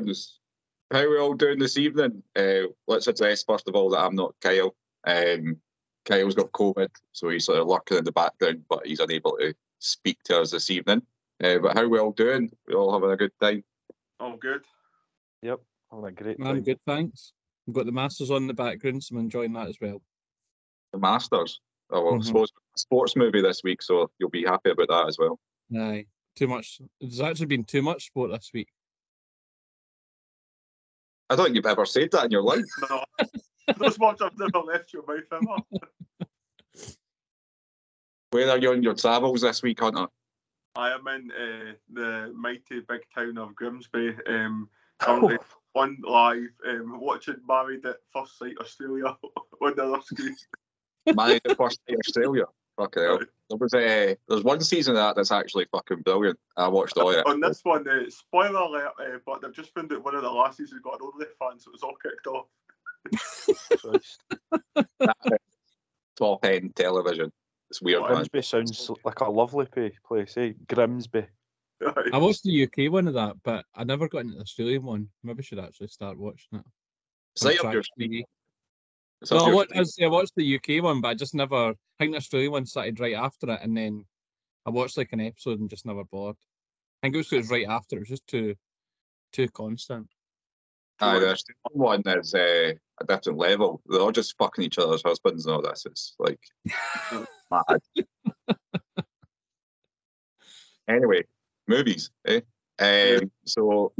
Masterstones. How are we all doing this evening? Uh, let's address first of all that I'm not Kyle. Um, Kyle's got COVID, so he's sort of lurking in the background, but he's unable to speak to us this evening. Uh, but how are we all doing? We all having a good time? All good. Yep, having a great I'm good, thanks. We've got the Masters on in the background, so I'm enjoying that as well. The Masters. Oh well, I Mhm. suppose sports movie this week, so you'll be happy about that as well. Aye, too much. There's actually been too much sport this week. I don't think you've ever said that in your life. No, those words have never left your mouth ever. Where are you on your travels this week, Hunter? I am in uh, the mighty big town of Grimsby, um, currently on live, um, watching Married at First Sight Australia on the other screen. Married at First Sight Australia. Fucking hell. There was a there's one season of that that's actually fucking brilliant. I watched all of it. On this one, uh, spoiler alert, uh, but they've just found out one of the lassies has got an OnlyFans, so it's all kicked off. Christ. Top end television. It's weird, man. Grimsby sounds like a lovely place, eh? Grimsby. I watched the UK one of that, but I never got into the Australian one. Maybe I should actually start watching it. It's right up your Track street. TV. It's No, up I, watched. I, watched the UK one, but I just never. I think the Australian one started right after it, and then I watched like an episode and just never bothered. I think it was 'cause it was right after. It was just too, too constant. Aye, the Australian one is uh, a different level. They're all just fucking each other's husbands and all this. It's like mad. anyway, movies. Eh? Um, so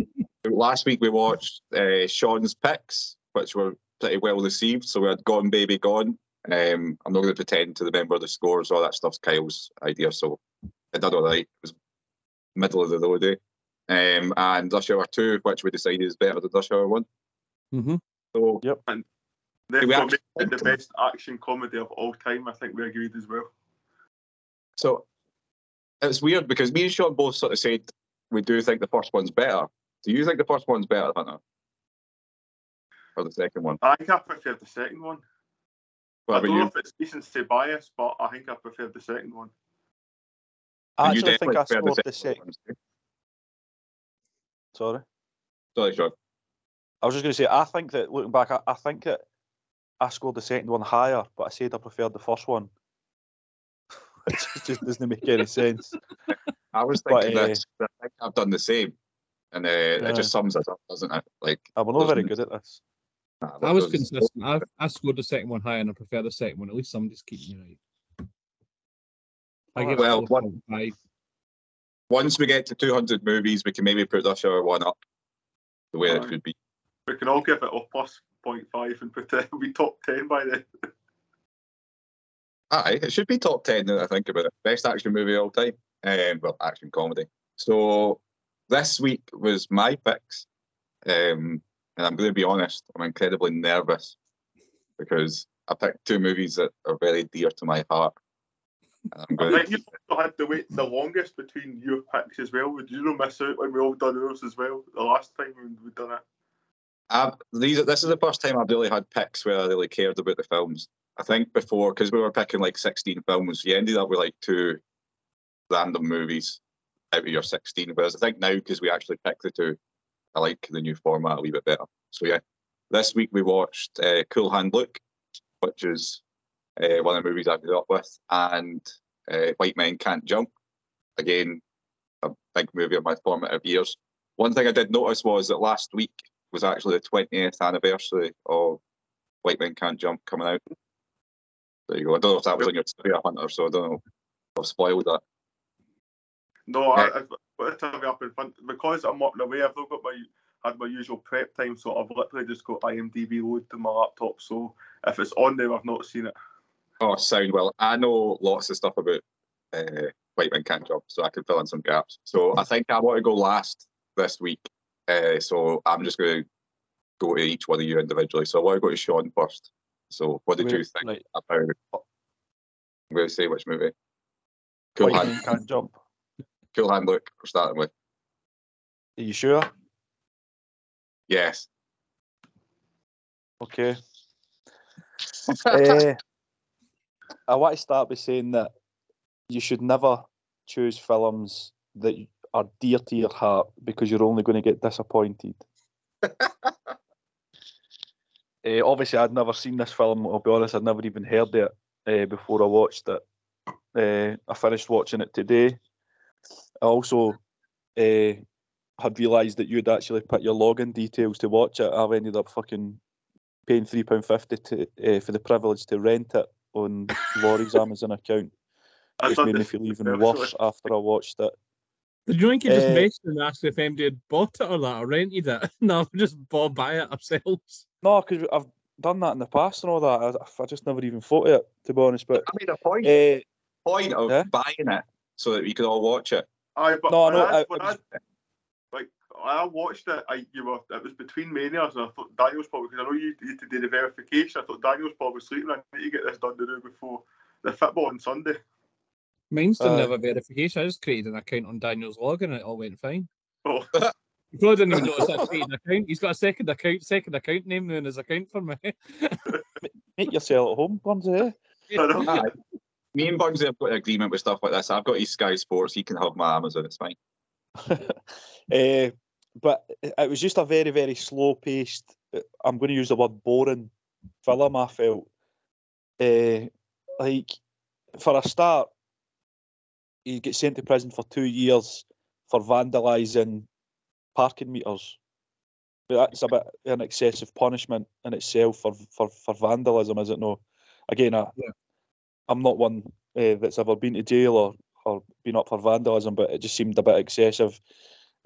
last week we watched uh, Sean's picks, which were pretty well received. So we had Gone Baby Gone. Um, I'm not going to pretend to remember the scores. All that stuff's Kyle's idea. So I did all right. It was middle of the road. Eh? Um, and Rush Hour 2, which we decided is better than Rush Hour 1. Mm-hmm. So They've we got actually- the best action comedy of all time. I think we agreed as well. So it's weird because me and Sean both sort of said we do think the first one's better. Do you think the first one's better, Hunter? Or the second one? I think I prefer the second one. What I don't know if it's recency bias, but I think I prefer the second one. I And you actually think definitely I scored the the second second. one. Sorry. Sorry, Sean. I was just going to say, I think that looking back, I, I think that I scored the second one higher, but I said I preferred the first one. it just- just doesn't make any sense. I was But, thinking uh, this. I think I've done the same. And uh, it just sums us up, doesn't it? Like, I'm not very good at this. Nah, I was consistent. I, I scored the second one higher, and I prefer the second one. At least somebody's keeping me right. I give Well, it what- a 4.5. Once we get to 200 movies, we can maybe put Rush Hour 1 up the way it Aye. should be. We can all give it a plus 0.5 and put it be top 10 by then. Aye, it should be top 10 now that I think about it. Best action movie of all time. Um, well, action comedy. So this week was my picks. Um, and I'm going to be honest, I'm incredibly nervous because I picked two movies that are very dear to my heart. And I'm I going think you also had to wait the longest between your picks as well. Did you not miss out when we all done ours as well the last time when we done it? I've, these, this is the first time I've really had picks where I really cared about the films. I think before, because we were picking like 16 films, you ended up with like two random movies out of your 16. Whereas I think now, because we actually picked the two, I like the new format a wee bit better. So yeah, this week we watched uh, Cool Hand Luke, which is uh, one of the movies I grew up with, and uh, White Men Can't Jump. Again, a big movie of my formative years. One thing I did notice was that last week was actually the 20th anniversary of White Men Can't Jump coming out. There you go. I don't know if that was on your trivia hunter, so I don't know. I've spoiled that. No, I, Yeah. I've got to up in front because I'm up and away. I've not got my had my usual prep time, so I've literally just got IMDb loaded to my laptop. So if it's on there, I've not seen it. Oh, sound well. I know lots of stuff about uh, White Men Can't Jump, so I can fill in some gaps. So I think I want to go last this week. Uh, so I'm just going to go to each one of you individually. So I want to go to Sean first. So what did you think right. about? I'm going to say which movie. Cool White Hand, Men can't jump. Cool hand. We're starting with Are you sure? yes. Okay. Eh, I want to start by saying that you should never choose films that are dear to your heart because you're only going to get disappointed. Uh, obviously, I'd never seen this film. I'll be honest, I'd never even heard it uh, before I watched it. Uh, I finished watching it today. I also uh, had realised that you'd actually put your login details to watch it. I've ended up fucking paying three pound fifty to uh, for the privilege to rent it on Laurie's Amazon account. I Which thought made me this feel even actually- worse after I watched it. Did you think you just Uh, messaged and asked if MD had bought it or that, or rented it? no, we just bought buy it ourselves. No, because I've done that in the past and all that. I, I just never even thought of it, to be honest. But I made a point uh, point of Yeah. buying it so that we could all watch it. Aye, but No, no, I, I- I was- I, like I watched it, I you were it was between manias, and I thought Daniel's probably because I know you need to do the verification. I thought Daniel's probably sleeping. I need to get this done to do before the football on Sunday. Mine's didn't Uh, have a verification. I just created an account on Daniel's login and it all went fine. Oh, You probably didn't even notice I created an account. He's got a second account, second account name in his account for me. make yourself at home, Burnsy. Eh? I know. Aye. Me and Bugsy have got an agreement with stuff like this. I've got his Sky Sports. He can have my Amazon. It's fine. uh, but it was just a very, very slow paced. I'm going to use the word boring film. I felt uh, like for a start, he gets sent to prison for two years for vandalising parking meters. But that's a bit an excessive punishment in itself for for, for vandalism, is it no? Again, I, Yeah. I'm not one uh, that's ever been to jail or, or been up for vandalism, but it just seemed a bit excessive.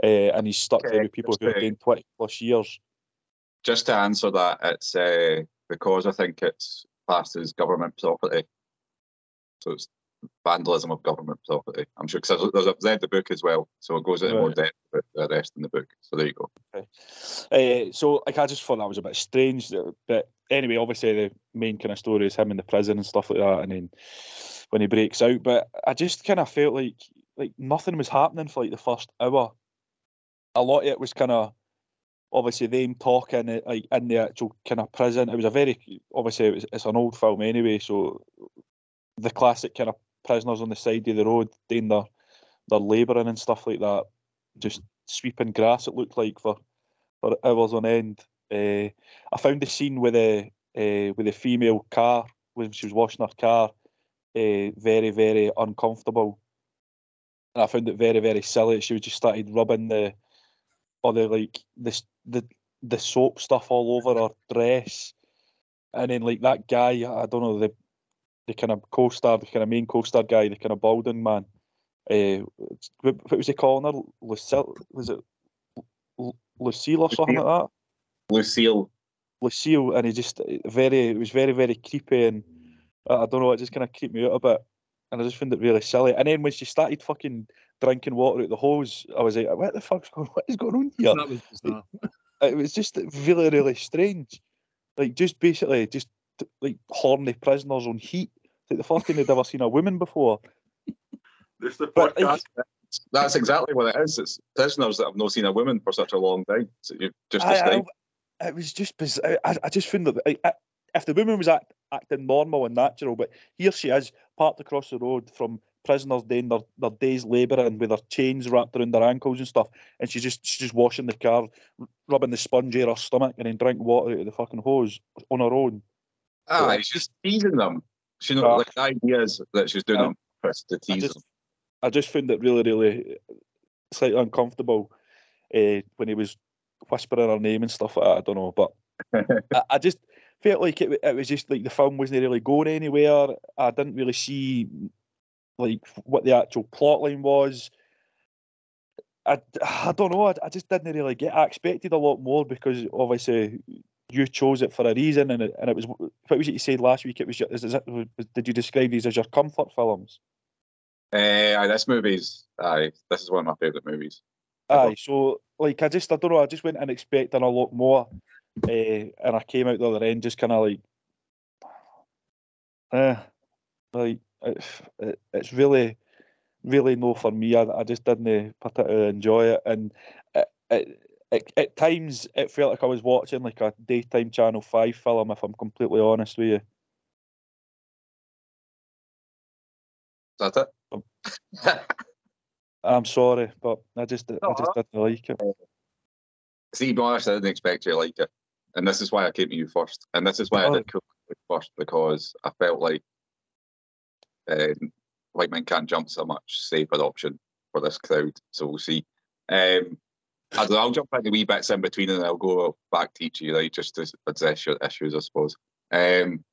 Uh, and he's stuck there with people who have been 20 plus years. Just to answer that, it's uh, because I think it's classed as government property. So it's vandalism of government property. I'm sure because there's I've read the book as well, so it goes into more depth with the rest in the book. So there you go. Uh, so like I just thought that was a bit strange. But anyway, obviously the main kind of story is him in the prison and stuff like that, and then when he breaks out. But I just kind of felt like like nothing was happening for like the first hour. A lot of it was kind of obviously them talking uh, like in the actual kind of prison. It was a very obviously it was, it's an old film anyway, so the classic kind of prisoners on the side of the road doing their their labouring and stuff like that, just sweeping grass. It looked like for for hours on end. Uh, I found the scene with a uh, with the female car when she was washing her car uh, very very uncomfortable, and I found it very very silly. She was just started rubbing the other like this the the soap stuff all over her dress, and then like that guy I don't know the the kind of co-star the kind of main co-star guy the kind of balding man. What, was he calling her? Lucille? Was it Lu- Lucille or something like that? Lucille. Lucille, and he just very, it was very, very creepy, and I I don't know, it just kind of creeped me out a bit, and I just found it really silly. And then when she started fucking drinking water out the hose, I was like, what the fuck's going, what is going on here? That was bizarre. It was just really, really strange. Like just basically, just like horny prisoners on heat. Like the first time they'd ever seen a woman before. This is the But, podcast. That's exactly what it is. It's prisoners that have not seen a woman for such a long time. So you just I- I- described. It was just bizarre. I, I just found that I- if the woman was act, acting normal and natural, but here she is parked across the road from prisoners doing their, their day's labouring with their chains wrapped around their ankles and stuff, and she's just she's just washing the car, rubbing the sponge out her stomach, and then drinking water out of the fucking hose on her own. Ah, I she's just teasing them. She know, like the idea is that she's doing Ah. it purpose to I tease just, them. I just found it really, really slightly uncomfortable uh, when he was whispering her name and stuff like that. I don't know, but I, I just felt like it, it was just like the film wasn't really going anywhere. I didn't really see like what the actual plot line was. I, I don't know. I, I just didn't really get. I expected a lot more because obviously you chose it for a reason, and it, and it was what was it you said last week? It was your, is, is it, was, did you describe these as your comfort films? Uh, this movie's aye, this is one of my favourite movies. Aye, so like I just I don't know, I just went in expecting a lot more, uh, and I came out the other end just kind of like, uh, like it's it, it's really, really no for me. I, I just didn't particularly enjoy it, and it, it, it, at times it felt like I was watching like a daytime Channel Five film. If I'm completely honest with you, Is that it? I'm sorry, but I just I just didn't like it. See, to be honest, I didn't expect you to like it, and this is why I came to you first, and this is why I Oh. did Cool first because I felt like um, white men can't jump so much safer option for this crowd. So we'll see. Um, I don't know, I'll jump into wee bits in between and I'll go back to each of you, right, just to address your issues, I suppose. Um,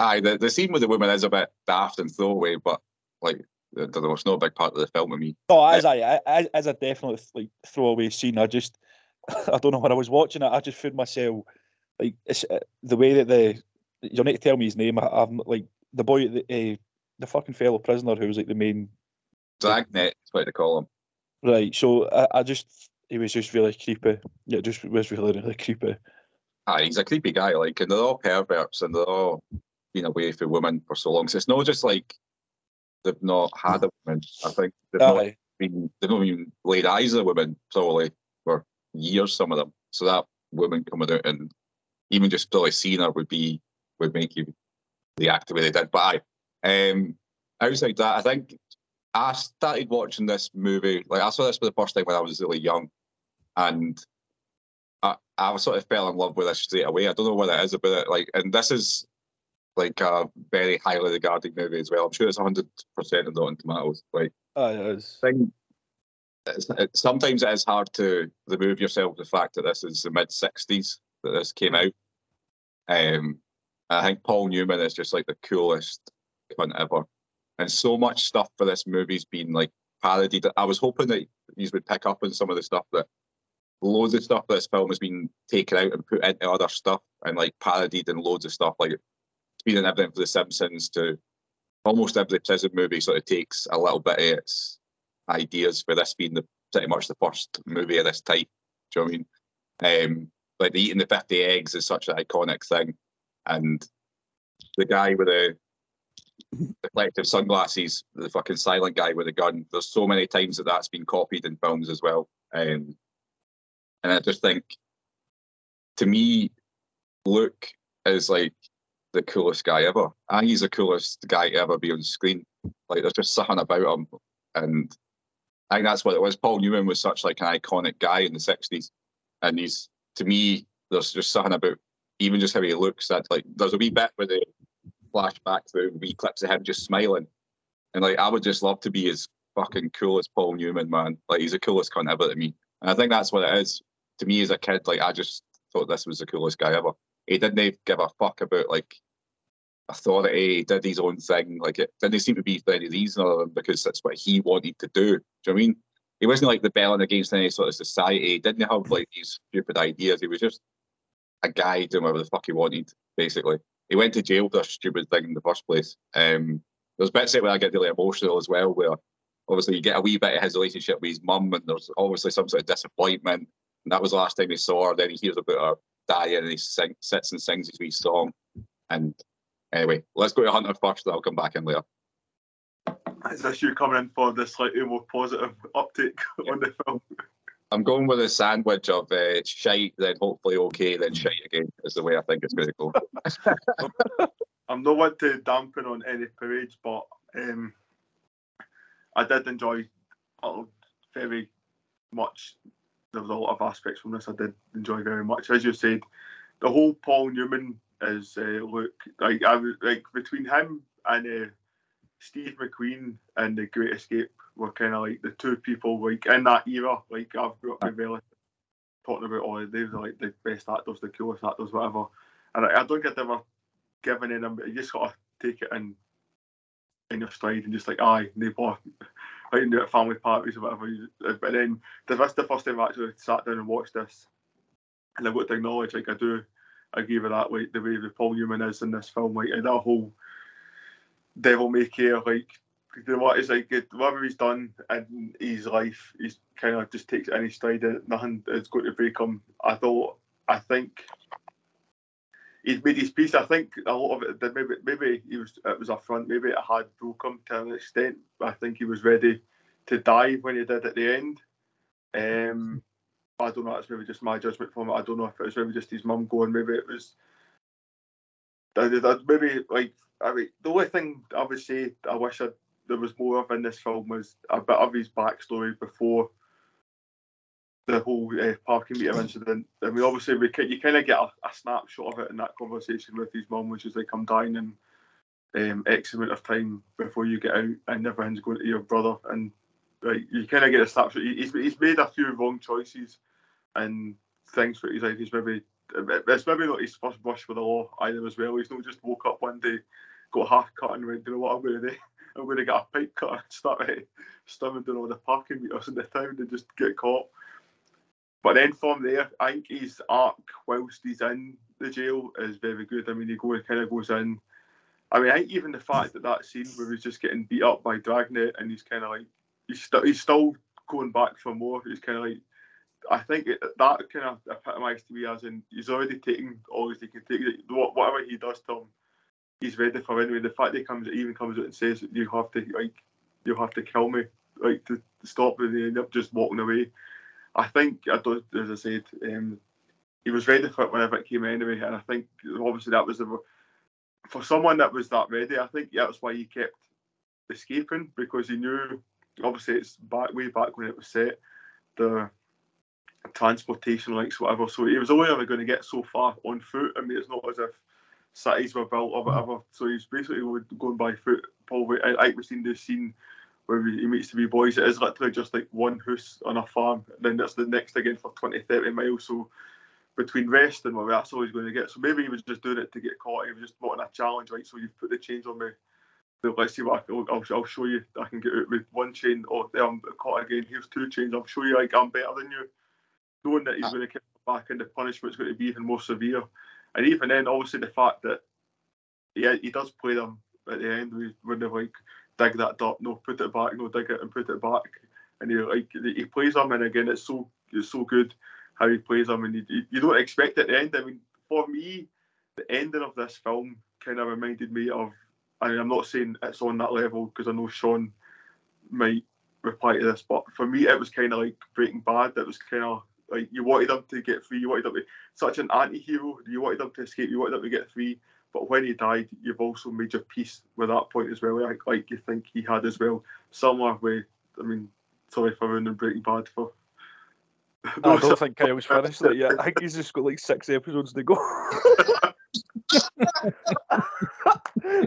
aye, the, the scene with the woman is a bit daft and throwaway, but like, I don't know, a big part of the film with me. No, as I as, as a definite like throwaway scene, I just I don't know when I was watching it, I just found myself like it's, uh, the way that the you'll need to tell me his name. I, I'm like the boy, the uh, the fucking fellow prisoner who was like the main Dragline is what they call him. right. So I, I just he was just really creepy. Yeah, just was really really creepy. Aye, he's a creepy guy, like, and they're all perverts and they're all been away from women for so long. So it's not just like they've not had a woman. I think they've not been, they've not even laid eyes on a woman probably for years, some of them. So that woman coming out and even just probably seeing her would be would make you react the way they did. But I um outside that, I think I started watching this movie, like I saw this for the first time when I was really young. And I, I sort of fell in love with this straight away. I don't know what it is about it. Like, and this is like a very highly regarded movie as well. I'm sure it's 100% on Rotten Tomatoes. Like, Aye, it is. thing, it's, it, sometimes it is hard to remove yourself the fact that this is the mid 60s that this came out. Um, I think Paul Newman is just like the coolest cunt ever. And so much stuff for this movie's been like parodied. I was hoping that you would pick up on some of the stuff that loads of stuff that this film has been taken out and put into other stuff and like parodied and loads of stuff. Like been in everything from The Simpsons to almost every prison movie sort of takes a little bit of its ideas for this being the pretty much the first movie of this type. Do you know what I mean? Um, like the eating the 50 eggs is such an iconic thing. And the guy with the reflective sunglasses, the fucking silent guy with a gun, there's so many times that that's been copied in films as well. Um, and I just think, to me, Luke is like the coolest guy ever. I think he's the coolest guy to ever be on screen. Like there's just something about him, and I think that's what it was. Paul Newman was such like an iconic guy in the '60s, and he's to me, there's just something about even just how he looks. That like there's a wee bit where they flash back through wee clips of him just smiling, and like I would just love to be as fucking cool as Paul Newman, man. Like he's the coolest cunt ever to me, and I think that's what it is to me as a kid. Like I just thought this was the coolest guy ever. He didn't give a fuck about like authority. He did his own thing. Like it didn't seem to be for any reason other than because that's what he wanted to do. Do you know I mean? He wasn't like rebelling against any sort of society. He didn't have like these stupid ideas. He was just a guy doing whatever the fuck he wanted, basically. He went to jail for a stupid thing in the first place. Um, there's bits where I get really emotional as well, where obviously you get a wee bit of his relationship with his mum, and there's obviously some sort of disappointment. And that was the last time he saw her. Then he hears about her dying, and he sing, sits and sings his wee song. And anyway, let's go to Hunter first, I'll come back in later. Is this you coming in for the slightly more positive uptake on the film? I'm going with a sandwich of uh, shite, then hopefully okay, then shite again, is the way I think it's going to go. I'm not one to dampen on any parades, but um, I did enjoy uh, very much. There was a lot of aspects from this I did enjoy very much. As you said, the whole Paul Newman is uh, look like I was like between him and uh, Steve McQueen and The Great Escape were kind of like the two people like in that era. Like I've got with relatives talking about oh they were like the best actors, the coolest actors, whatever. And I, I don't get ever given in them, you just gotta take it in in your stride and just like aye, they both like you do at family parties or whatever. Uh, but then that's the first time I actually sat down and watched this, and I've got to acknowledge like I do agree with that. Like the way that Paul Newman is in this film, like and that whole devil may care, like you know what is like whatever he's done in his life, he's kind of just takes any stride. Nothing is going to break him. I thought, I think he's made his peace. I think a lot of it, maybe maybe he was it was a front. Maybe it had broke him to an extent. I think he was ready to die when he did at the end. Um, I don't know. That's maybe just my judgment from it. I don't know if it was maybe just his mum going. Maybe it was. Maybe like I mean, the only thing I would say I wish I'd, there was more of in this film was a bit of his backstory before the whole uh, parking meter incident. I mean, obviously, we can, you kind of get a, a, snapshot of it in that conversation with his mum, which is like, I'm dying in um, X amount of time before you get out, and everything's going to your brother. And like, you kind of get a snapshot. He's, he's made a few wrong choices and things for his life. He's maybe it's maybe not his first brush with the law either as well. He's not just woke up one day, got half cut and went, you know what I'm going to do? I'm going to get a pipe cut and start stumming down all the parking meters in the town and just get caught. But then from there, I think his arc whilst he's in the jail is very good. I mean, he go, kind of goes in. I mean, I think even the fact that that scene where he's just getting beat up by Dragline and he's kind of like, he's, st- he's still going back for more. He's kind of like, I think it, that kind of epitomised to me as in he's already taking all he can take. Whatever he does to him, he's ready for anyway. The fact that he comes, even comes out and says you have to like, you have to kill me, like to, to stop, me, and they end up just walking away. I think, I don't, as I said, um, he was ready for it whenever it came anyway, and I think obviously that was the for someone that was that ready. I think that's why he kept escaping because he knew. Obviously, it's back way back when it was set. The transportation links, whatever. So he was only ever going to get so far on foot. I mean, it's not as if cities were built or whatever. So he's basically going by foot. Probably, I, I was seen this scene where he meets the wee boys. It is literally just like one house on a farm. and Then that's the next again for 20, 30 miles. So between rest and well, that's all he's going to get. So maybe he was just doing it to get caught. He was just wanting a challenge, right? So you've put the chains on me. So let's see what I can, I'll, I'll show you. I can get out with one chain. Or oh, I'm caught again. Here's two chains. I'll show you like I'm better than you. Knowing that he's uh. going to get back and the punishment's going to be even more severe. And even then, obviously, the fact that yeah, he does play them at the end when they're like dig that dirt, no, put it back, no, dig it and put it back. And he like he plays them, and again, it's so it's so good how he plays them, and you, you don't expect at the end. I mean, for me, the ending of this film kind of reminded me of. I mean, I'm not saying it's on that level because I know Sean might reply to this, but for me, it was kind of like Breaking Bad. It was kind of like you wanted them to get free, you wanted them to be such an anti-hero, you wanted them to escape, you wanted them to get free, but when he died, you've also made your peace with that point as well, like, like you think he had as well. Somewhere way, I mean, sorry for ruining Breaking Bad for. I don't think Kyle's finished it yet. I think he's just got like six episodes to go.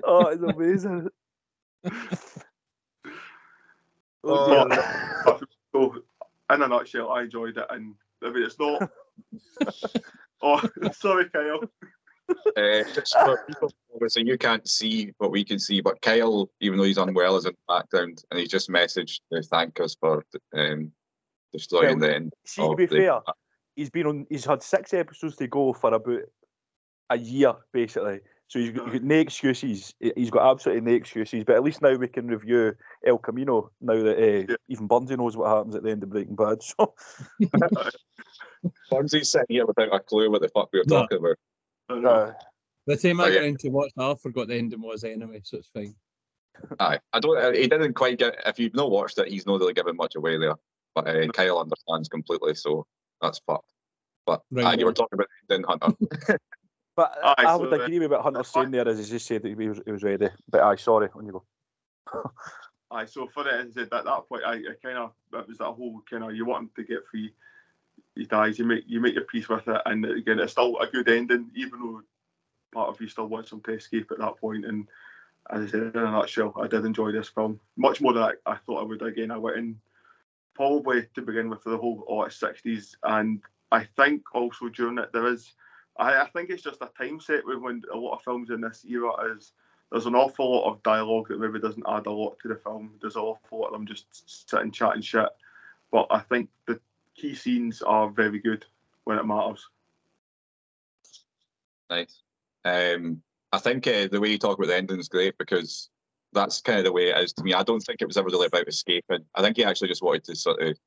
oh, it's amazing. Oh, oh so, in a nutshell, I enjoyed it, and I mean, it's not. oh, sorry, Kyle uh, just for people, obviously you can't see what we can see, but Kyle, even though he's unwell, is in the background, and he just messaged to thank us for um, destroying well, the end. See, to be the, fair, he's been on. He's had six episodes to go for about a year, basically. So he's got, he's got no excuses. He's got absolutely no excuses. But at least now we can review El Camino. Now that uh, yeah. even Bundy knows what happens at the end of Breaking Bad. So. Burnsy's sitting here without a clue what the fuck we were no. talking about. No. the time I oh, got into watch, I forgot the ending was anyway, so it's fine. Aye, I don't. Uh, he didn't quite get. If you've not watched it, he's not really giving much away there. But uh, Kyle understands completely, so that's fucked. But right, aye, you were talking about then Hunter. but aye, I would so agree with what Hunter's saying there, as he just said that he was, he was ready. But aye, sorry, on you go. aye, so for it, as I said, at that point, I, I kind of that was that whole kind of you want him to get free he dies. You make you make your peace with it, and again, it's still a good ending, even though part of you still wants him to escape at that point. And as I said, in a nutshell, I did enjoy this film much more than I, I thought I would. Again, I went in probably to begin with the whole oh, 60s, and I think also during it there is. I, I think it's just a time set with when a lot of films in this era is there's an awful lot of dialogue that maybe doesn't add a lot to the film. There's an awful lot of them just sitting chatting shit. But I think the key scenes are very good when it matters. Nice. Um, I think uh, the way you talk about the ending is great because that's kind of the way it is to me. I don't think it was ever really about escaping. I think he actually just wanted to sort of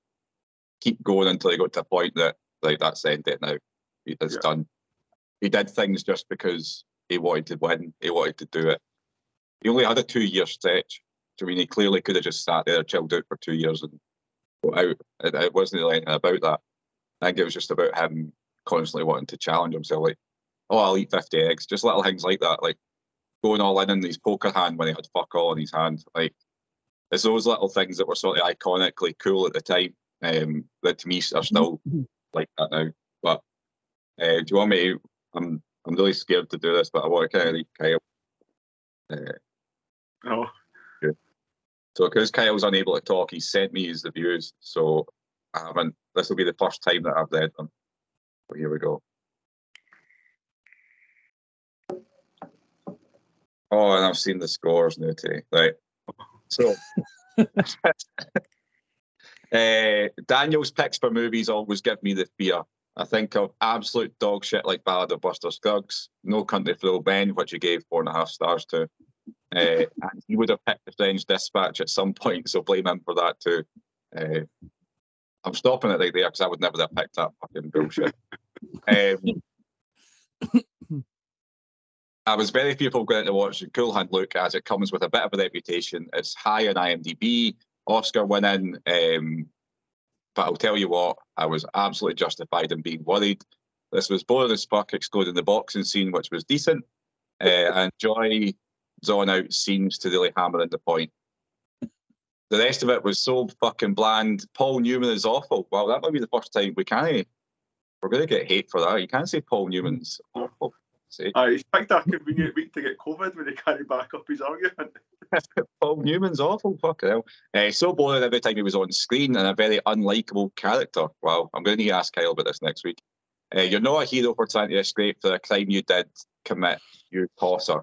keep going until he got to a point that like that's the end it now. It's yeah. done. He did things just because he wanted to win. He wanted to do it. He only had a two-year stretch. So I mean, he clearly could have just sat there, chilled out for two years, and out. It, it wasn't really anything about that. I think it was just about him constantly wanting to challenge himself. Like, oh, I'll eat 50 eggs. Just little things like that. Like going all in in his poker hand when he had fuck all in his hand. Like, it's those little things that were sort of iconically cool at the time. um, that to me are still like that now. But uh, do you want me? I'm I'm really scared to do this, but I want to kind of leave Kyle. Uh, Oh, so because Kyle's unable to talk, he sent me his reviews. So I haven't. This will be the first time that I've read them. But here we go. Oh, and I've seen the scores now too. Right. So uh, Daniel's picks for movies always give me the fear. I think of absolute dog shit like Ballad of Buster Scruggs, No Country for Old Men, which he gave four and a half stars to. Uh, and he would have picked the French Dispatch at some point, so blame him for that too. Uh, I'm stopping it right there because I would never have picked that fucking bullshit. um, I was very fearful going to watch Cool Hand Luke as it comes with a bit of a reputation. It's high on IMDb, Oscar winning. Um, but I'll tell you what, I was absolutely justified in being worried. This was boring as fuck, excluding the boxing scene, which was decent. Uh, and Joy drawn out scenes to really hammer in the point. The rest of it was so fucking bland. Paul Newman is awful. Well, that might be the first time we can't. We're going to get hate for that. You can't say Paul Newman's awful. Say uh, he's picked a convenient week to get COVID when he can't back up his argument. Paul Newman's awful. Fuck hell. Uh, so boring every time he was on screen and a very unlikable character. Well, I'm going to need to ask Kyle about this next week. Uh, you're not a hero for trying to escape for a crime you did commit, you tosser.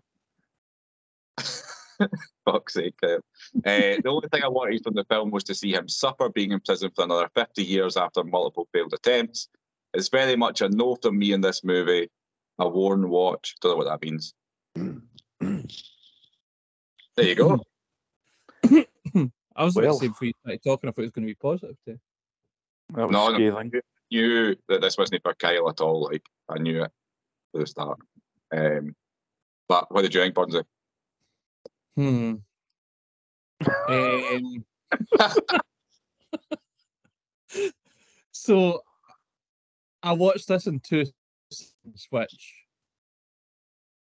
Fuck's sake. Uh, the only thing I wanted from the film was to see him suffer being in prison for another 50 years after multiple failed attempts. It's very much a no from me in this movie. A worn watch. Don't know what that means. there you go. I was Well. going to say before you started talking, I thought it was going to be positive too. That No, no. scathing. knew that this wasn't for Kyle at all. Like I knew it at the start. Um, but what did you think, Burnsy? Hmm. um, so I watched this in two seasons, which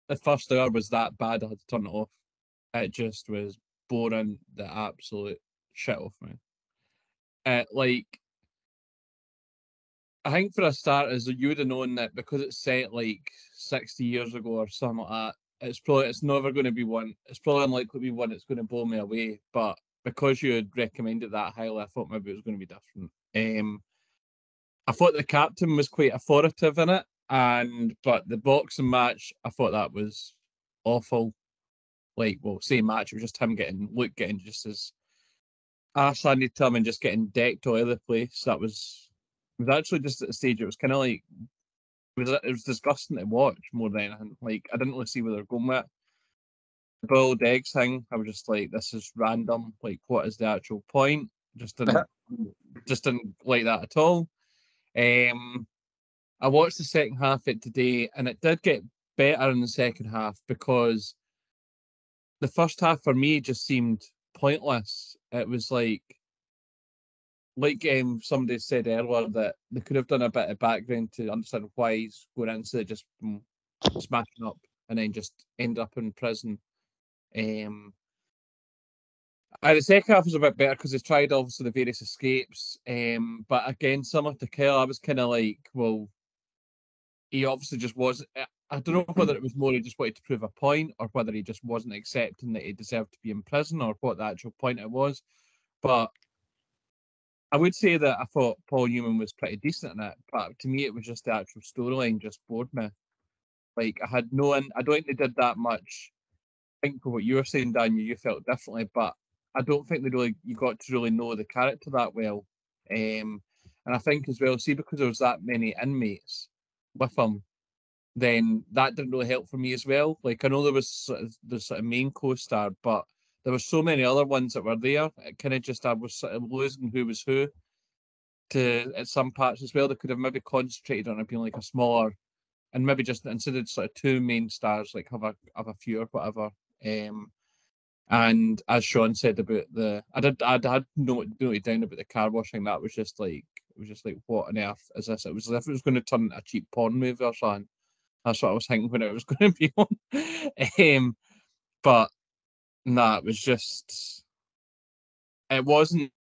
the first hour was that bad I had to turn it off. It just was boring the absolute shit off me. Uh, like I think for a start is you would have known that because it's set like sixty years ago or something like that, it's probably it's never going to be one. It's probably unlikely to be one that's going to blow me away. But because you had recommended that highly, I thought maybe it was going to be different. Um, I thought the captain was quite authoritative in it, and but the boxing match, I thought that was awful. Like, well, same match, it was just him getting Luke getting just as ass handed to him and just getting decked all over the place. That was was actually just at a stage. It was kind of like was it was disgusting to watch more than anything. Like I didn't really see where they're going with it. The boiled eggs thing, I was just like, this is random. Like, what is the actual point? Just didn't just didn't like that at all. Um I watched the second half of it today and it did get better in the second half because the first half for me just seemed pointless. It was like like um, somebody said earlier that they could have done a bit of background to understand why he's going into just mm, smashing up and then just end up in prison. Um, the second half was a bit better because they tried obviously the various escapes. Um, but again, similar to Kill, I was kind of like, well, he obviously just was. I don't know whether it was more he just wanted to prove a point or whether he just wasn't accepting that he deserved to be in prison or what the actual point it was. But I would say that I thought Paul Newman was pretty decent in it, but to me it was just the actual storyline just bored me. Like I had no, and I don't think they did that much. I think for what you were saying, Daniel, you felt differently, but I don't think they really you got to really know the character that well. Um, and I think as well, see because there was that many inmates with him, then that didn't really help for me as well. Like I know there was the sort of main co-star, but there were so many other ones that were there. It kind of just I was losing who was who to at some parts as well. They could have maybe concentrated on it being like a smaller and maybe just instead of sort of two main stars, like have a have a few or whatever. Um and as Sean said about the I did I had noted, noted down about the car washing, that was just like it was just like what on earth is this? It was as if it was going to turn a cheap porn movie or something. That's what I was thinking when it was going to be on. um, but nah, it was just it wasn't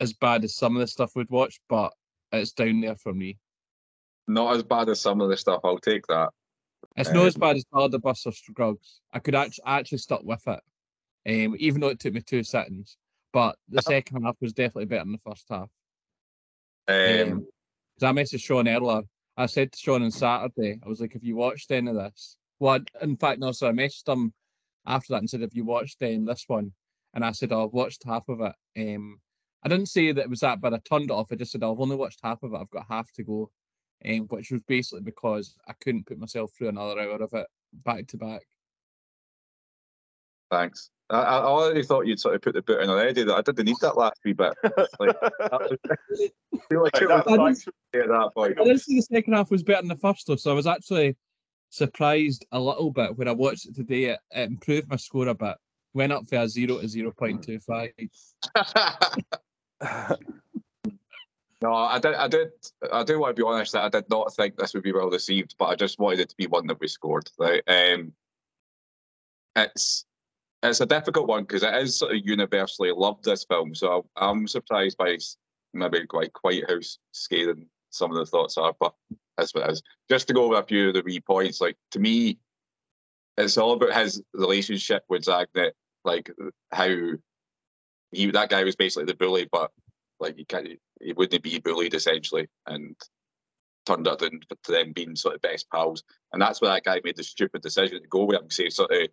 as bad as some of the stuff we'd watch, but it's down there for me. Not as bad as some of the stuff. I'll take that. It's not as Um, bad as Buster Scruggs. I could actually actually stuck with it, um, even though it took me two seconds. But the second half was definitely better than the first half. Um, Um, I messaged Sean earlier. I said to Sean on Saturday, I was like, "Have you watched any of this?" Well, I- in fact, no. So I messaged him after that and said, "Have you watched um, this one?" And I said, oh, "I've watched half of it." Um, I didn't say that it was that bad. I turned it off. I just said, "I've only watched half of it. I've got half to go," um, which was basically because I couldn't put myself through another hour of it back to back. thanks. I, I I already thought you'd sort of put the boot in already. That I didn't need that last wee bit. It's like, that was- I feel like it was That's I actually- at that point. I didn't see the second half was better than the first though, so I was actually surprised a little bit when I watched it today. It, it improved my score a bit. Went up from a zero to zero point two five. no, I did. I did. I do want to be honest that I did not think this would be well received, but I just wanted it to be one that we scored. Like, um, it's it's a difficult one because it is sort of universally loved. This film, so I'm surprised by maybe quite quite how scathing some of the thoughts are, but that's what it is. Just to go over a few of the wee points, like to me, it's all about his relationship with Dragline, like how he that guy was basically the bully, but like he can't he wouldn't be bullied essentially and turned out into to them being sort of best pals. And that's where that guy made the stupid decision to go with him, say sort of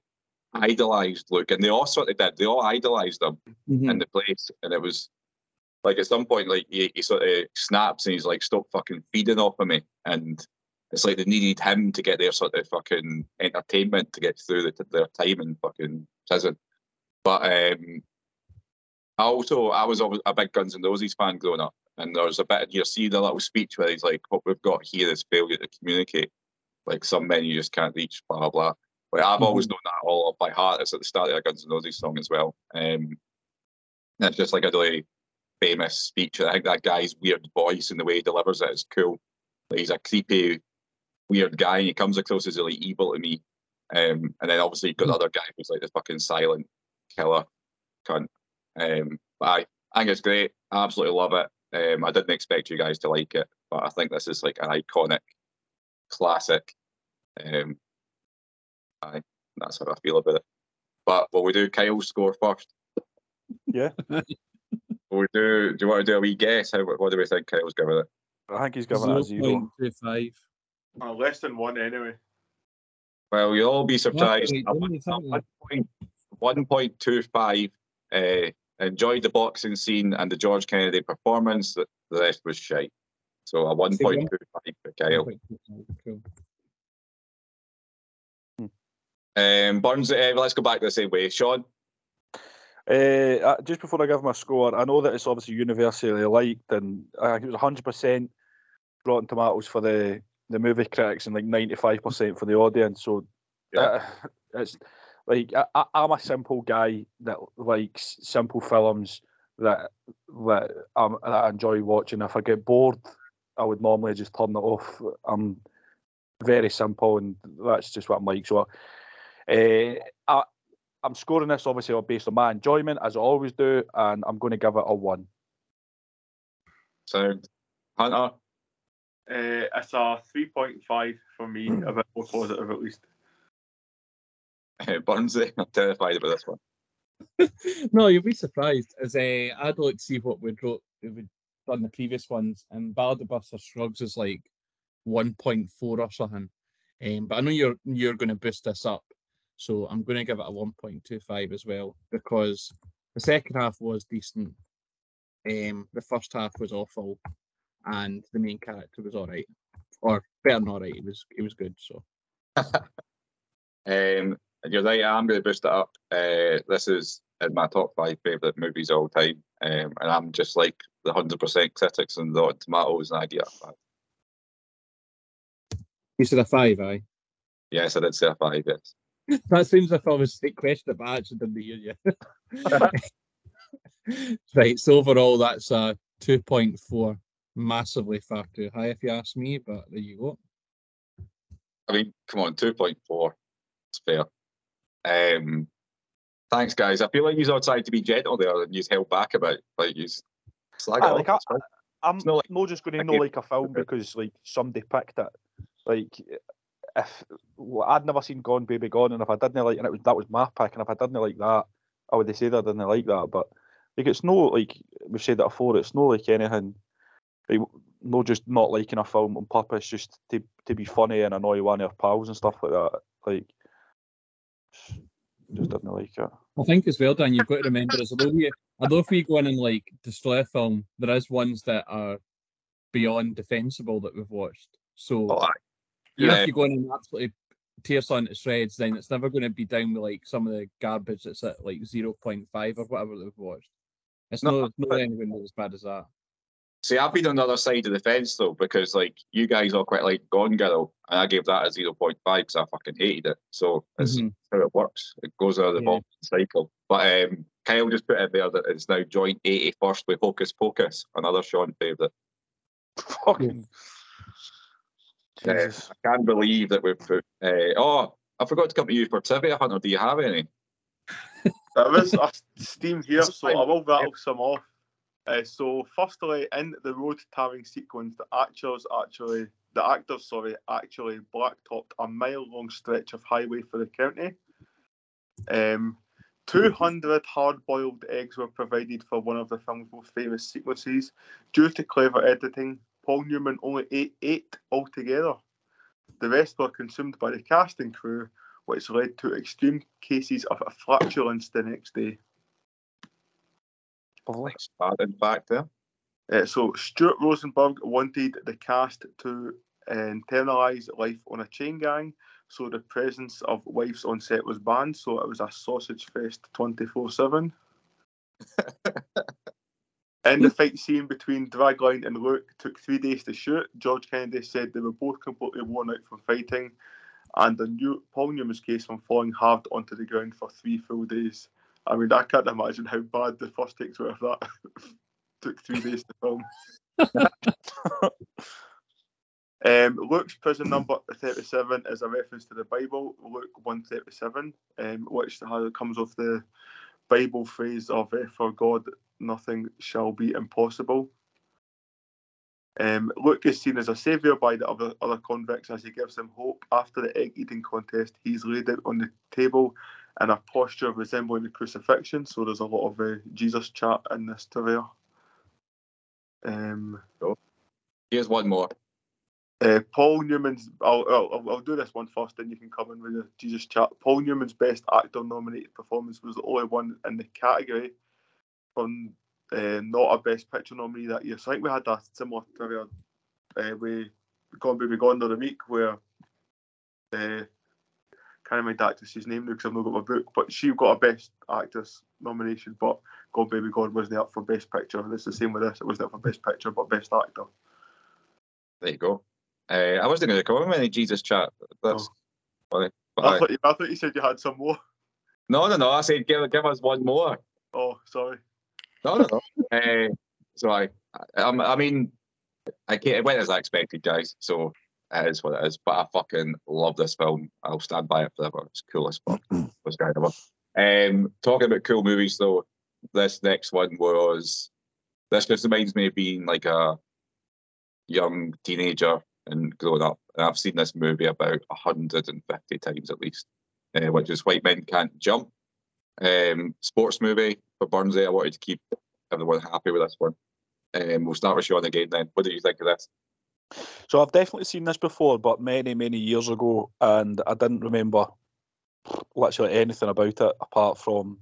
idolized Luke. And they all sort of did, they all idolized him Mm-hmm. in the place. And it was like at some point like he, he sort of snaps and he's like, Stop fucking feeding off of me and it's like they needed him to get their sort of fucking entertainment to get through the, their time in fucking prison. But um I also I was always a big Guns N' Roses fan growing up, and there was a bit you see the little speech where he's like, "What we've got here is failure to communicate. Like some men you just can't reach." Blah blah blah. But I've always known that all by heart. It's at the start of a Guns N' Roses song as well. Um, and it's just like a really famous speech. I think that guy's weird voice and the way he delivers it is cool. Like he's a creepy, weird guy. And he comes across as really evil to me. Um, and then obviously you've got the other guy who's like the fucking silent killer cunt. Um, but I, I think it's great. I absolutely love it. Um, I didn't expect you guys to like it, but I think this is like an iconic classic. Um, I, that's how I feel about it. But will we do Kyle's score first? yeah, Will we do? Do you want to do a wee guess? How? What do we think Kyle's giving it? I think he's given it a zero. 0.25. Uh, less than one anyway. Well, you'll all be surprised. Wait, A don't one- you a think one point- 1.25. Uh, enjoyed the boxing scene and the George Kennedy performance. The, the rest was shite. So a 1.25 for Kyle. Cool. Um, Burns, uh, let's go back the same way. Sean, Uh, uh, just before I give my score, I know that it's obviously universally liked, and I think it was 100% Rotten Tomatoes for the, the movie critics and like 95% for the audience. So uh, it's like I, I'm a simple guy that likes simple films that that, um, that I enjoy watching. If I get bored, I would normally just turn it off. I'm very simple, and that's just what I'm like. So, uh, I'm scoring this obviously based on my enjoyment, as I always do, and I'm going to give it a one. sound. Hunter, Uh, it's a 3.5 for me, a bit more positive at least. uh, Burns, I'm terrified about this one. no, you'll be surprised. As I'd like to see what we'd wrote, we'd done the previous ones, and Ballad of Shrugs is like 1.4 or something. Um, but I know you're you're going to boost this up, so I'm going to give it a 1.25 as well because the second half was decent. Um, the first half was awful, and the main character was all right, or better than all right. It was it was good. So Um, you're right, I'm going to boost it up. Uh, this is in my top five favourite movies all time. Um, and I'm just like the 100% critics and the Tomatoes, and I get a five. you said a five, aye. Yes, I did say a five, yes. That seems like I was a question, but I actually didn't hear you. right, so overall, that's a 2.4, massively far too high, if you ask me, but there you go. I mean, come on, 2.4. It's fair. Um, thanks, guys. I feel like you're all trying to be gentle there and you held back a bit. Like you Slag it Aye, off, like, I, I'm It's not like- not just going to like know like a film because like somebody picked it. Like if well, I'd never seen Gone Baby Gone, and if I didn't like, and it was that was my pick, and if I didn't like that, I would have said I didn't like that. But like it's no like we've said that before. It's no like anything. Like, no, just not liking a film on purpose, just to to be funny and annoy one of your pals and stuff like that. Like just didn't like it. I think as well, Dan, you've got to remember as although we although if we go in and like destroy a film, there is ones that are beyond defensible that we've watched. So Oh, aye. yeah. if you go in and absolutely tear something to shreds, then it's never going to be down with like some of the garbage that's at like zero point five or whatever that we've watched. It's No, no, it's not but- anywhere near as bad as that. See, I've been on the other side of the fence though, because like you guys are quite like Gone Girl, and I gave that a zero point five because I fucking hated it. So that's Mhm. how it works. It goes out of the Yeah. cycle. But um, Kyle just put it there that it's now joint eighty first with Hocus Pocus, another Sean favourite. Fucking. Uh, I can't believe that we've put. Uh, oh, I forgot to come to you for trivia, Hunter. Do you have any? There is a steam here, That's so fine. I will rattle some off. Uh, so, firstly, in the road tarring sequence, the actors actually, the actors, sorry, actually blacktopped a mile-long stretch of highway for the county. Um, 200 hard-boiled eggs were provided for one of the film's most famous sequences. Due to clever editing, Paul Newman only ate eight altogether. The rest were consumed by the casting crew, which led to extreme cases of flatulence the next day. Lovely. Bad, in fact, there. Uh, so Stuart Rosenberg wanted the cast to uh, internalise life on a chain gang, so the presence of wives on set was banned. So it was a sausage fest twenty four seven. In the fight scene between Dragline and Luke took three days to shoot. George Kennedy said they were both completely worn out from fighting, and the new Paul Newman's case from falling hard onto the ground for three full days. I mean, I can't imagine how bad the first takes were if that took three days to film. Um, Luke's prison number 37 is a reference to the Bible, Luke 137, um, which comes off the Bible phrase of uh, "For God, nothing shall be impossible." Um, Luke is seen as a saviour by the other, other convicts as he gives them hope. After the egg eating contest, he's laid out on the table in a posture resembling the crucifixion. So there's a lot of uh, Jesus chat in this trivia. Um, Here's one more. uh, Paul Newman's. I'll, I'll, I'll do this one first, then you can come in with the Jesus chat. Paul Newman's best actor nominated performance was the only one in the category from uh, not a best picture nominee that year. So I think we had a similar trivia uh, with Gone Baby Gone the week where uh, can't remember the actress's name because I've not got my book, but she got a best actress nomination, but Gone Baby Gone wasn't up for best picture. And it's the same with this; it wasn't up for best picture, but best actor. There you go. Uh, I wasn't going to come in with any Jesus chat. That's funny. But I aye. thought, you, I thought you said you had some more. no, no, no. I said give, give us one more. Oh, sorry. No, no, no. uh, so I, I, I mean, I can't, it went as I expected, guys. So it is what it is. But I fucking love this film. I'll stand by it forever. It's cool as fuck. was kind of Um, talking about cool movies though, this next one was. This just reminds me of being like a young teenager and growing up. And I've seen this movie about 150 times at least, uh, which is White Men Can't Jump. Um, sports movie for Burnsy. I wanted to keep everyone happy with this one. Um, we'll start with Sean again then. What do you think of this? So I've definitely seen this before, but many, many years ago, and I didn't remember literally anything about it apart from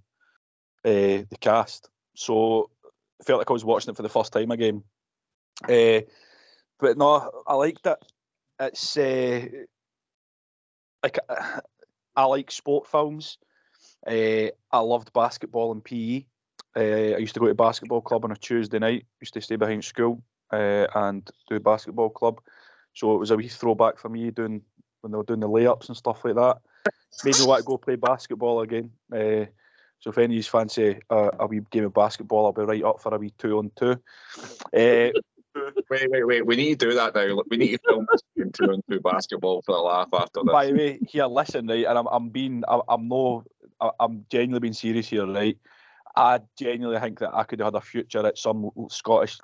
uh, the cast. So I felt like I was watching it for the first time again. Uh, but no, I liked it. It's uh, like I like sport films. Uh, I loved basketball and PE. Uh, I used to go to basketball club on a Tuesday night. Used to stay behind school uh, and do basketball club. So it was a wee throwback for me doing when they were doing the layups and stuff like that. Made me want to go play basketball again. Uh, so if any of you fancy uh, a wee game of basketball, I'll be right up for a wee two on two. Wait, wait, wait. We need to do that now. We need to film this two and two basketball for a laugh after this. by the way, here, listen, right, and I'm, I'm being, I'm, I'm no, I- I'm genuinely being serious here, right. I genuinely think that I could have had a future at some Scottish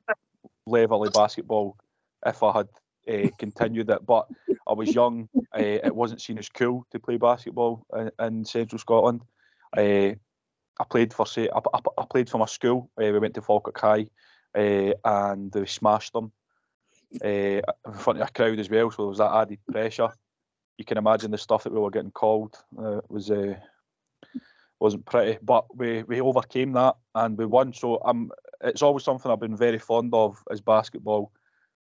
level of basketball if I had uh, continued it. But I was young; uh, it wasn't seen as cool to play basketball in, in Central Scotland. Uh, I played for say I, I, I, played for my school. we went to Falkirk High, and we smashed them in front of a crowd as well. So there was that added pressure. You can imagine the stuff that we were getting called was wasn't pretty, but we, we overcame that and we won. So um, it's always something I've been very fond of as basketball.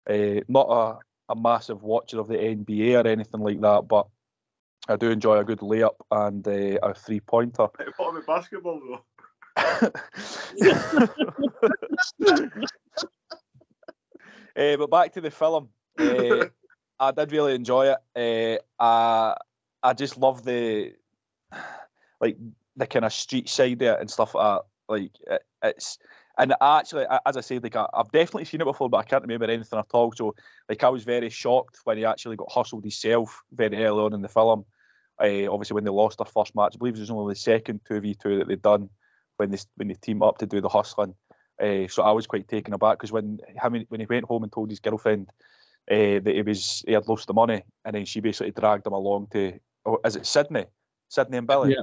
Uh, not a, a massive watcher of the NBA or anything like that, but I do enjoy a good layup and uh, a three pointer. What about basketball though? uh, but back to the film. Uh, I did really enjoy it. Uh, I I just love the like the kind of street side there and stuff like that. Like it, it's and actually, as I said, like I, have definitely seen it before, but I can't remember anything at all. So like I was very shocked when he actually got hustled himself very early on in the film. Uh, obviously, when they lost their first match, I believe it was only the second two v two that they'd done when they when they teamed up to do the hustling. Uh, so I was quite taken aback because when when he went home and told his girlfriend uh, that he was he had lost the money, and then she basically dragged him along to oh, is it Sydney, Sydney and Billy. Yeah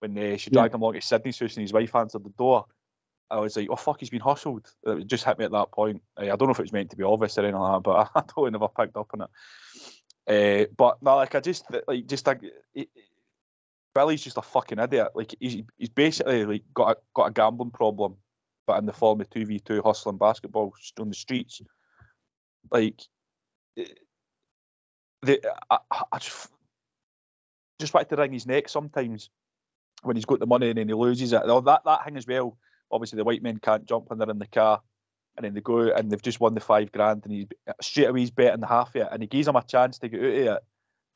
when uh, she dragged yeah. him along to Sydney's house and his wife answered the door. I was like, oh fuck, he's been hustled. It just hit me at that point. Uh, I don't know if it was meant to be obvious or anything like that, but I, I totally never picked up on it. Uh, but no, like I just like just like it, Billy's just a fucking idiot. Like he's he's basically like got a got a gambling problem, but in the form of two v two hustling basketball on the streets. Like the I, I just just wanted to wring his neck sometimes when he's got the money and then he loses it. That that thing as well. Obviously, the white men can't jump when they're in the car, and then they go and they've just won the five grand, and he's straight away he's betting the half of it, and he gives him a chance to get out of it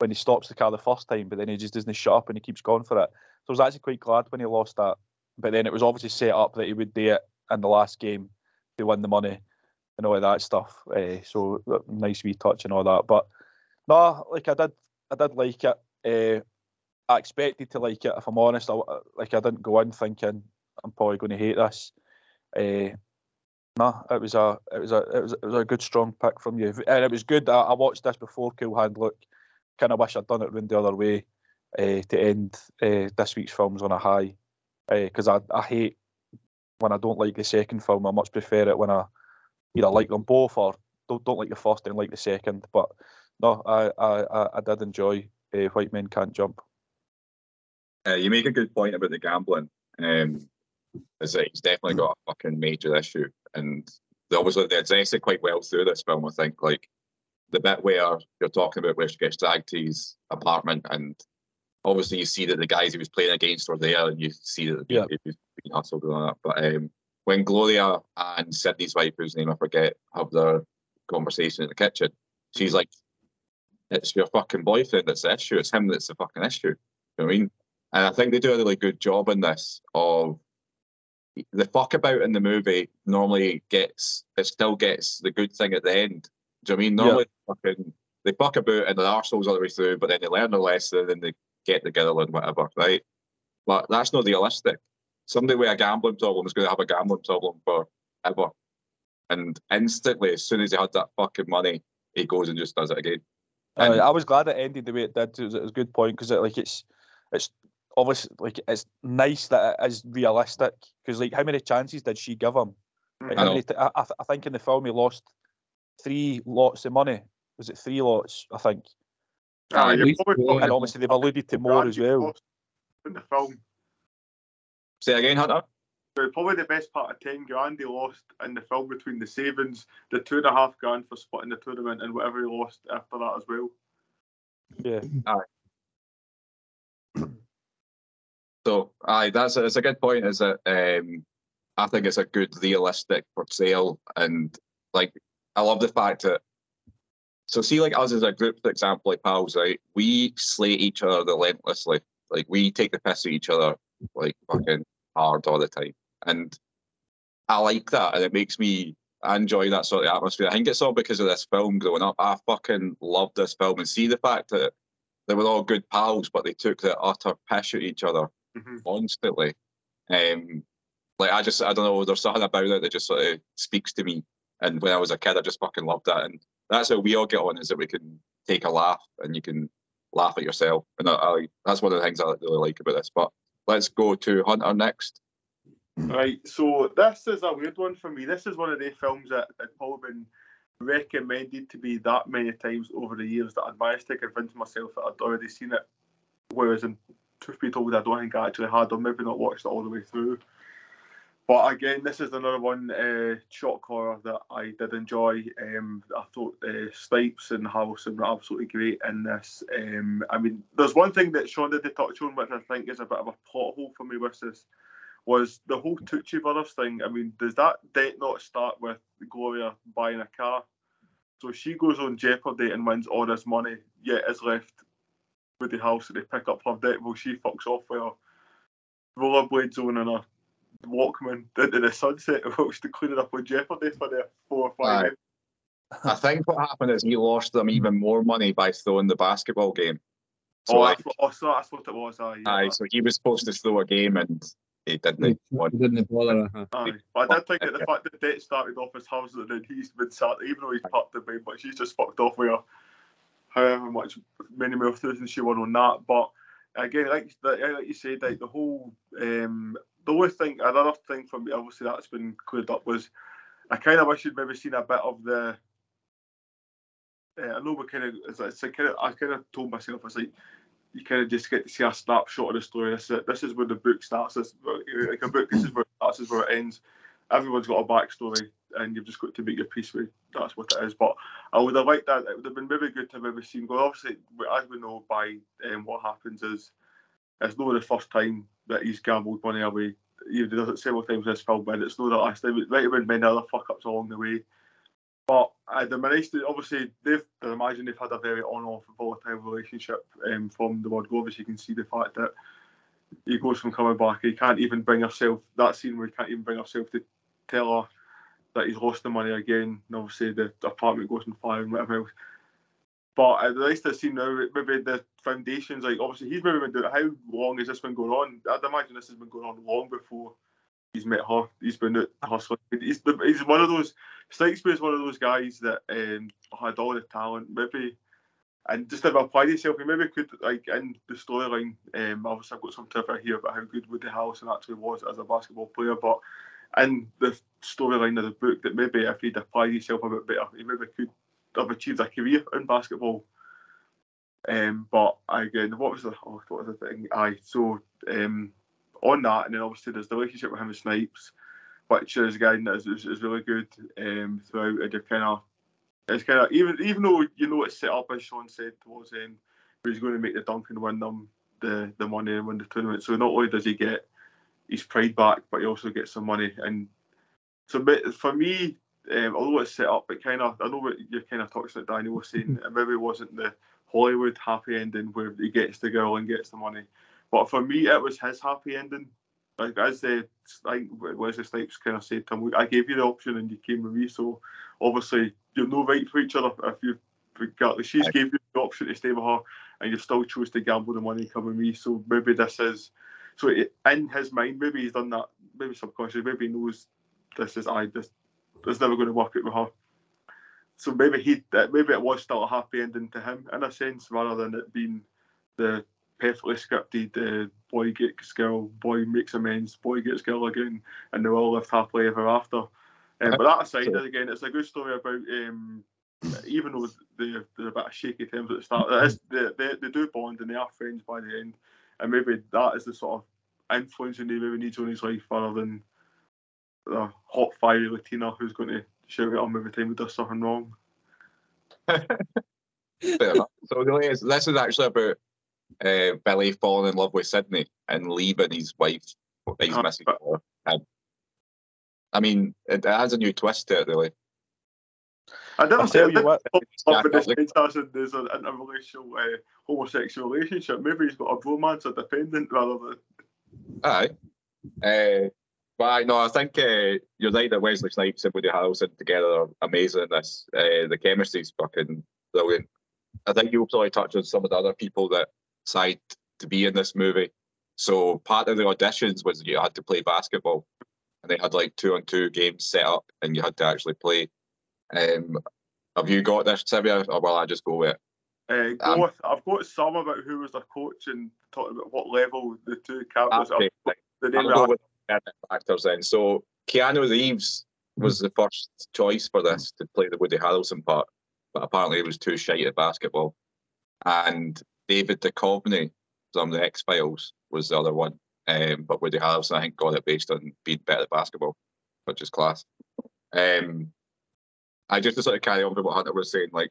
when he stops the car the first time, but then he just doesn't shut up and he keeps going for it. So I was actually quite glad when he lost that. But then it was obviously set up that he would do it in the last game to win the money and all of that stuff. Uh, so nice wee touch and all that. But no, like I did, I did like it. Uh, I expected to like it. If I'm honest, I, like I didn't go in thinking I'm probably going to hate this. Uh, no, it was a it was a it was it was a good strong pick from you, and it was good. I, I watched this before Cool Hand Luke. Kind of wish I'd done it round the other way uh, to end uh, this week's films on a high, because I I hate when I don't like the second film. I much prefer it when I either like them both or don't don't like the first and like the second. But no, I I I did enjoy White Men Can't Jump. Uh, you make a good point about the gambling. Um, is that he's definitely got a fucking major issue, and they obviously they address it quite well through this film. I think like the bit where you're talking about where she gets dragged to his apartment, and obviously you see that the guys he was playing against were there, and you see that yeah. he was being hustled and all that. But um, when Gloria and Sydney's wife, whose name I forget, have their conversation in the kitchen, she's like, "It's your fucking boyfriend that's the issue. It's him that's the fucking issue." You know what I mean? And I think they do a really good job in this of the fuck about in the movie normally gets it still gets the good thing at the end. Do you know I mean? Normally yeah. fucking they fuck about and they're arseholes all the way through, but then they learn their lesson and they get together and whatever, right? But that's not realistic. Somebody with a gambling problem is going to have a gambling problem forever. And instantly, as soon as he had that fucking money, he goes and just does it again. And, uh, I was glad it ended the way it did. It was, it was a good point because it, like it's it's obviously like it's nice that it is realistic because like how many chances did she give him? Like, I, t- I, I, think in the film he lost three lots of money. Was it three lots? I think. Ah, and obviously they've alluded to more as well. In the film. Say again, Hunter. probably the best part of ten grand he lost in the film between the savings, the two and a half grand for splitting the tournament, and whatever he lost after that as well. Yeah. Aye. So, aye, that's a, it's a good point. Is that um, I think it's a good realistic portrayal, and like I love the fact that. So, see, like us as a group, for example, like pals, right? We slay each other relentlessly. Like we take the piss at each other like fucking hard all the time, and I like that, and it makes me enjoy that sort of atmosphere. I think it's all because of this film growing up. I fucking love this film and see the fact that they were all good pals, but they took the utter piss at each other mm-hmm. constantly. Um, Like I just I don't know. There's something about it that just sort of speaks to me. And when I was a kid, I just fucking loved that. And that's how we all get on is that we can take a laugh and you can laugh at yourself. And I, I, that's one of the things I really like about this. But let's go to Hunter next. Right, so this is a weird one for me. This is one of the films that had probably been recommended to me that many times over the years that I'd managed to convince myself that I'd already seen it. Whereas, in truth be told, I don't think I actually had, or maybe not watched it all the way through. But again, this is another one uh, shock horror that I did enjoy. Um, I thought uh, Snipes and Harrelson were absolutely great in this. Um, I mean, there's one thing that Sean did touch on, which I think is a bit of a pothole for me with this, was the whole Stucci brothers thing. I mean, does that date not start with Gloria buying a car? So she goes on Jeopardy and wins all this money, yet is left with the house and they pick up her debt while she fucks off with her rollerblades on and a Walkman into the sunset whilst cleaning up on Jeopardy for the four or five Aye. I think what happened is he lost them even more money by throwing the basketball game. So oh, like, that's, what, oh, so that's what it was. Aye, yeah. aye, so he was supposed to throw a game and he didn't. He didn't bother. Uh-huh. Aye. But I did think that the fact that debt started off as houses and then he's been sat, even though he's packed the bay, but she's just fucked off with her, however much many more thousands she won on that. But again, like like you said, like the whole um, the only thing, another thing for me, obviously that's been cleared up was I kind of wish you'd maybe seen a bit of the. Uh, I know we kind of, it's, it's kind of, I kind of told myself, I was like, you kind of just get to see a snapshot of the story. This, is- this is where the book starts. This, like a book, this is where it starts, this is where it ends. Everyone's got a backstory, and you've just got to make your peace with. That's what it is. But I would have liked that. It would have been maybe good to have maybe seen. Well, obviously, as we know by um, what happens is, it's not the first time that he's gambled money away. He does it several times in this film, it's not the last time. It might have been many other fuck ups along the way. But uh, the to obviously they've I imagine they've had a very on off volatile relationship um, from the word go. Obviously, you can see the fact that he goes from coming back. He can't even bring herself that scene where he can't even bring herself to tell her that he's lost the money again. And obviously, the apartment goes on fire and whatever else. But at least to see now, maybe the foundations, like obviously he's maybe been doing. How long has this been going on? I'd imagine this has been going on long before he's met her. He's been hustling. He's he's one of those. Snipes is one of those guys that um, had all the talent, maybe, and just have applied himself. He maybe could like in the storyline. Um, obviously, I've got some trivia here about how good Woody Harrelson actually was as a basketball player, but in the storyline of the book, that maybe if he'd applied himself a bit better, he maybe could have achieved a career in basketball. Um, but again, what was the oh, what was the thing? Aye, so um, on that, and then obviously there's the relationship with him and Snipes, which is again is, is, is really good um, throughout. And you're kind of it's kind of even even though you know it's set up as Sean said towards where he's going to make the dunk and win them the the money and win the tournament. So not only does he get his pride back, but he also gets some money. And so for me, um, although it's set up, it kind of I know what you're kind of talking about. Daniel was saying it maybe wasn't the Hollywood happy ending where he gets the girl and gets the money. But for me, it was his happy ending. Like as the like Wesley Snipes kind of said to him, I gave you the option and you came with me. So obviously you're no right for each other if you regardless. She's gave you the option to stay with her, and you still chose to gamble the money come with me. So maybe this is so in his mind, maybe he's done that. Maybe subconsciously, maybe he knows this is I this it's never going to work out with her. So maybe he maybe it was still a happy ending to him in a sense, rather than it being the perfectly scripted uh, boy gets girl, boy makes amends, boy gets girl again, and they all lived happily ever after. Um, but that aside, again, it's a good story about um, even though they're, they're a bit of shaky terms at the start, is, they, they, they do bond and they are friends by the end. And maybe that is the sort of influence he maybe needs on his life rather than the hot fiery Latina who's going to shout at him every time he does something wrong. Fair enough. So the thing is, this is actually about uh, Billy falling in love with Sydney and leaving his wife, his Uh, missing but- daughter. Um, I mean, it, it adds a new twist to it, really. I never I'll said tell you what. But Jack this Nicholson. there's an interracial uh, homosexual relationship. Maybe he's got a romance or dependent rather than Aye. Uh, but I know I think uh, you're right that Wesley Snipes and Woody Harrelson together are amazing in this. Uh, the chemistry's fucking brilliant. I think you'll probably touch on some of the other people that signed to be in this movie. So part of the auditions was you had to play basketball. and they had like two on two games set up, and you had to actually play. Um, have you got this, Tibia, or will I just go with it? Uh, go Um, with, I've got some about who was their coach and talking about what level the two characters Okay, are. The name I'll go with actors then. So Keanu Reeves was the first choice for this to play the Woody Harrelson part, but apparently he was too shy at basketball. And David Duchovny from the X Files was the other one. Um, but Woody Harrelson, I think, got it based on being better at basketball, which is class. Um, I just to sort of carry on with what Hunter was saying, like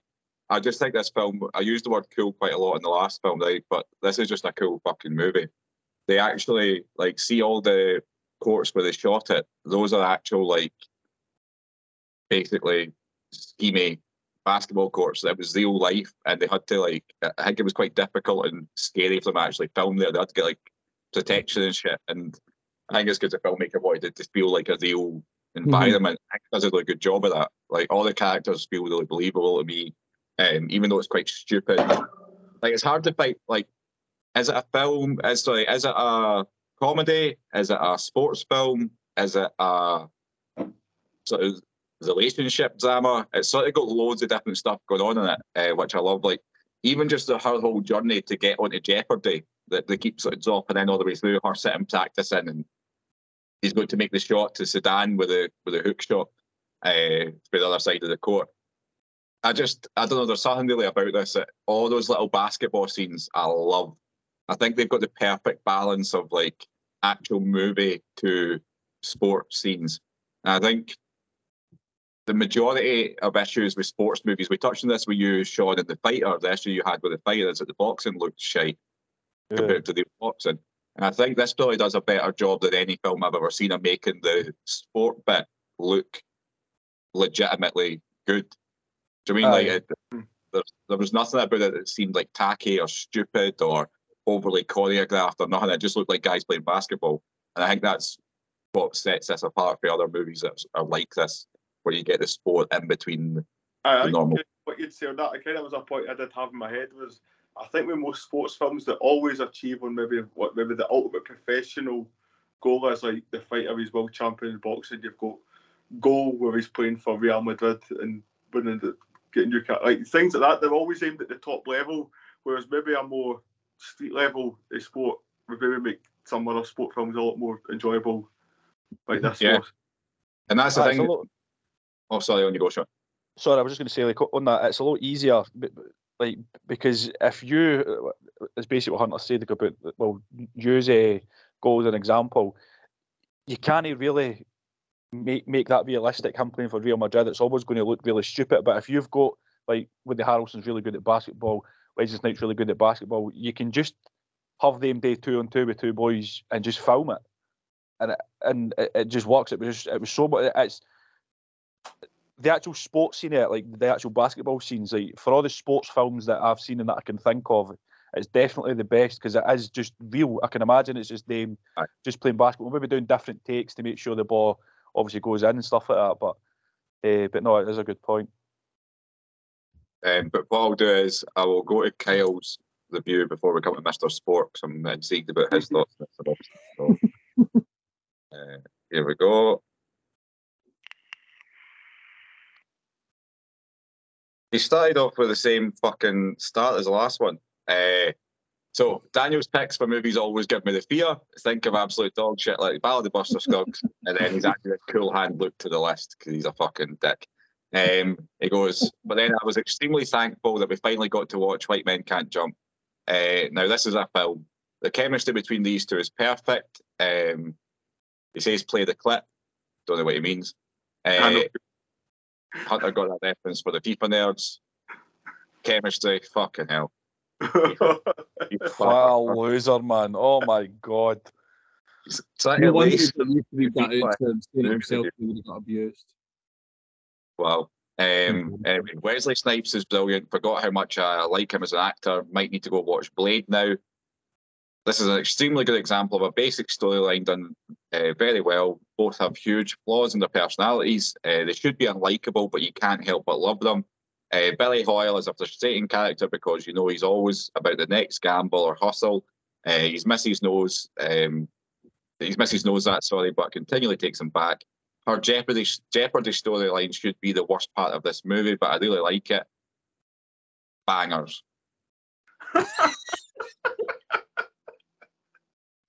I just think this film. I used the word cool quite a lot in the last film, right? But this is just a cool fucking movie. They actually like see all the courts where they shot it. Those are actual like basically schemy basketball courts. That was real life, and they had to like. I think it was quite difficult and scary for them to actually film there. They had to get like protection and shit. And I think it's because the filmmaker wanted it to feel like a real environment. I think does a really good job of that. Like all the characters feel really believable to me, um, even though it's quite stupid. Like it's hard to fight. Like, is it a film? Is sorry, is it a comedy? Is it a sports film? Is it a sort of relationship drama? It's sort of got loads of different stuff going on in it, uh, which I love. Like even just the, her whole journey to get onto Jeopardy that they keep sort of dropping in all the way through her sitting practicing and he's going to make the shot to Sudan with a with a hook shot uh, the other side of the court. I just I don't know. There's something really about this. All those little basketball scenes I love. I think they've got the perfect balance of like actual movie to sport scenes. And I think the majority of issues with sports movies, we touched on this with you, Sean, in the fighter. The issue you had with the fighter is that the boxing looked shite Yeah. compared to the boxing. And I think this probably does a better job than any film I've ever seen of making the sport bit look legitimately good. Do you mean like it, there, there was nothing about it that seemed like tacky or stupid or overly choreographed or nothing. It just looked like guys playing basketball. And I think that's what sets this apart from other movies that are like this, where you get the sport in between. I the normal. what you'd say on that, I kind of was a point I did have in my head was I think with most sports films that always achieve on maybe what maybe the ultimate professional goal is like the fighter he's world champion in boxing. You've got goal where he's playing for Real Madrid and winning the getting your cat like things like that. They're always aimed at the top level, whereas maybe a more street level of sport would maybe make some other sport films a lot more enjoyable. Like this Yeah. was. And that's the Aye, thing. lot- Oh, sorry, on you go, Sean. sorry, I was just going to say, like on that, it's a lot easier, b- b- like because if you, it's basically what Hunter said like, about, well, use a goal as an example, you can't really make make that realistic. Him playing for Real Madrid, it's always going to look really stupid. But if you've got like Woody Harrelson's really good at basketball, Wesley Snipes really good at basketball, you can just have them day two on two with two boys and just film it, and it, and it, it just works. It was just, it was so much. It's the actual sports scene, it, like the actual basketball scenes, like for all the sports films that I've seen and that I can think of, it's definitely the best because it is just real. I can imagine it's just them Aye. just playing basketball, maybe doing different takes to make sure the ball obviously goes in and stuff like that. But uh, but no, it is a good point. Um, but what I'll do is I will go to Kyle's review before we come to Mr. Sport 'cause I'm intrigued about his thoughts. So, uh, here we go. He started off with the same fucking start as the last one. Uh, so Daniel's picks for movies always give me the fear. Think of absolute dog shit like Ballad of Buster Scruggs, and then he's actually a Cool Hand Luke to the list because he's a fucking dick. Um, he goes, but then I was extremely thankful that we finally got to watch White Men Can't Jump. Uh, now this is a film. The chemistry between these two is perfect. Um, he says play the clip. Don't know what he means. I know. Uh, Hunter got that reference for the FIFA nerds. Chemistry, fucking hell. You What a loser, man! Oh my god. Try to No at wonder he least- didn't read that out to it himself, he would have got abused. Wow. Um, anyway, Wesley Snipes is brilliant. Forgot how much I like him as an actor. Might need to go watch Blade now. This is an extremely good example of a basic storyline done uh, very well. Both have huge flaws in their personalities. Uh, they should be unlikable, but you can't help but love them. Uh, Billy Hoyle is a frustrating character because you know he's always about the next gamble or hustle. Uh, his missus knows um, his missus knows that, sorry, but continually takes him back. Her Jeopardy Jeopardy storyline should be the worst part of this movie, but I really like it. Bangers.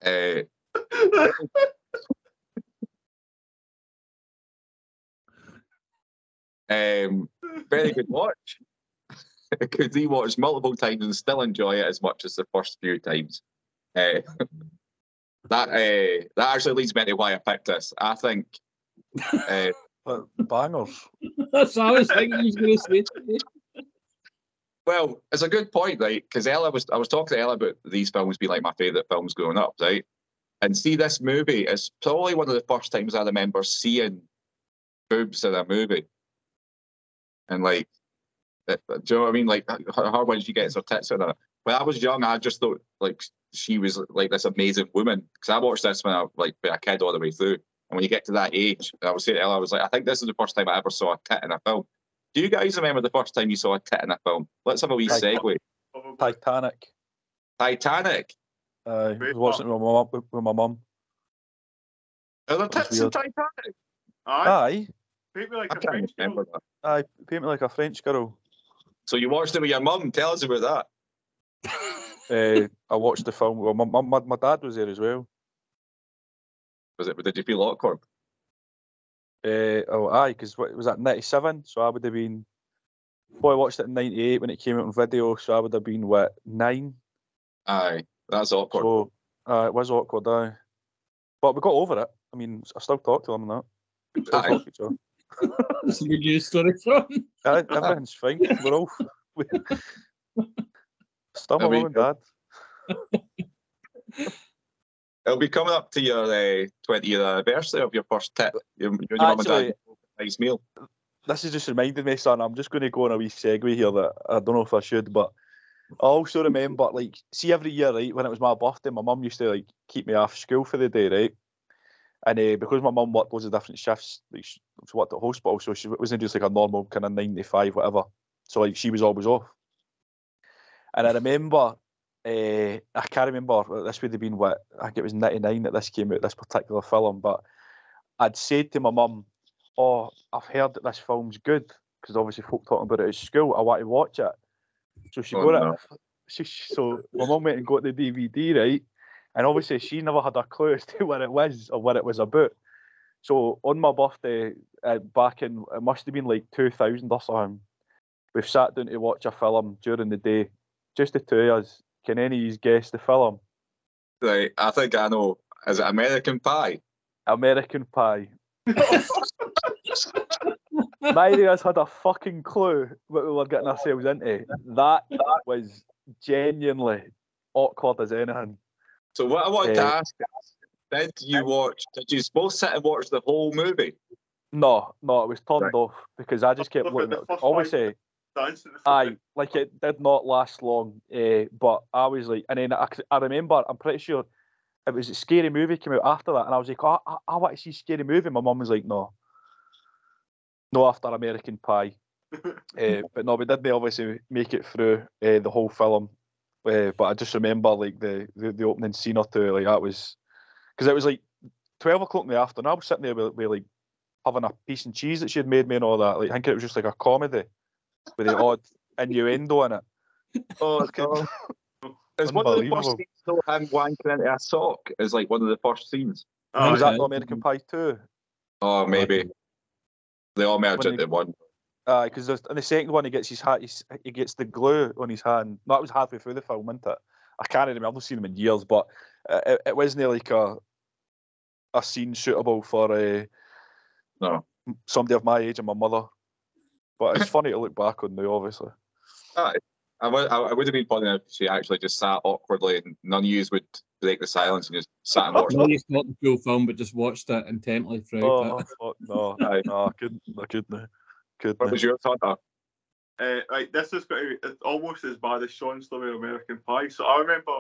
uh, um, very good watch. Could rewatch multiple times and still enjoy it as much as the first few times. Uh, that uh, that actually leads me to why I picked this. I think uh, But bangers. That's what I was thinking he was going to say. Well, it's a good point, right? Because Ella was I was talking to Ella about these films being like my favourite films growing up, right? And see this movie is probably one of the first times I remember seeing boobs in a movie. And like uh, do you know what I mean? Like her, her when she gets her tits out. When I was young, I just thought like she was like this amazing woman. Because I watched this when I was like a kid all the way through. And when you get to that age, I was saying to Ella, I was like, I think this is the first time I ever saw a tit in a film. Do you guys remember the first time you saw a tit in a film? Let's have a wee Like- segue. Probably. Titanic. Titanic. Uh, I was Great watching it with my mum. With, with my mum. Are there That's tits in weird. Titanic? Aye, Aye, paint me like I a can't French girl. that. aye. Paint me like a French girl. So you watched it with your mum. Tell us about that. Uh, I watched the film. Well, my, my, my, my dad was there as well. Was it? But did you feel awkward? Uh, oh, aye, because what was that '97? So I would have been. Boy, I watched it in '98 when it came out on video, so I would have been what nine. Aye, that's awkward. So uh, it was awkward, aye. But we got over it. I mean, I still talk to him and that. Still Aye. talk to each other. That's a good news story from. Aye, everything's fine. We're all. We, still my I mum and dad. It'll be coming up to your uh, 20 year anniversary of your first tit. Your, your mum and dad Actually- nice meal. this has just reminded me, son. I'm just going to go on a wee segue here that I don't know if I should, but I also remember, like, see, every year, right, when it was my birthday, my mum used to like keep me off school for the day, right? And uh, because my mum worked loads of different shifts, like she, she worked at hospital, so she wasn't just like a normal kind of nine to five, whatever. So like she was always off. And I remember, uh, I can't remember. This would have been what I think it was '99 that this came out, this particular film. But I'd said to my mum, "Oh, I've heard that this film's good because obviously folk talking about it at school. I want to watch it." So she Oh, got no. it. She, she- so my mum went and got the DVD, right? And obviously she never had a clue as to what it was or what it was about. So on my birthday, uh, back in it must have been like 2000 or something, we've sat down to watch a film during the day. Just the two of us. Can any of you guess the film? Right, I think I know. Is it American Pie? American Pie. Neither of us had a fucking clue what we were getting ourselves into. That was genuinely awkward as anything. So what I wanted to Eh. ask is, did you watch? Did you both sit and watch the whole movie? No, no, it was turned Right. off because I just kept looking the at first obviously Dancing. Aye, like it did not last long. Uh, but I was like and then I remember I'm pretty sure it was a scary movie came out after that and I was like, oh, I, I want to see scary movie. My mum was like, No. No after American Pie. Uh, but no, we didn't obviously make it through uh, the whole film. Uh, but I just remember like the, the, the opening scene or two, like that was because it was like twelve o'clock in the afternoon. I was sitting there with, with like having a piece and cheese that she had made me and all that. Like thinking it was just like a comedy with the odd innuendo in it. Oh, Fucking- Is one of the first Unbelievable. scenes though him wanking into a sock? Is like one of the first scenes. Aye. was that Okay. the American Pie too? Oh, maybe they all merge When into one. Uh, because in the second one he gets his hat, he's, he gets the glue on his hand. No, that was halfway through the film, wasn't it? I can't remember. I've not seen him in years, but uh, it, it wasn't like a a scene suitable for uh, No. somebody of my age and my mother. But it's funny to look back on now, obviously. Aye. I would, I, I would have been funny if she actually just sat awkwardly and none of you would break the silence and just sat and watched No, it. not the full film, but just watched it intently throughout Oh, it. fuck, no, Aye. no, I couldn't, I couldn't, couldn't. What was your thought? Hunter? Uh, right, this is going to be it's almost as bad as Sean's story of American Pie. So I remember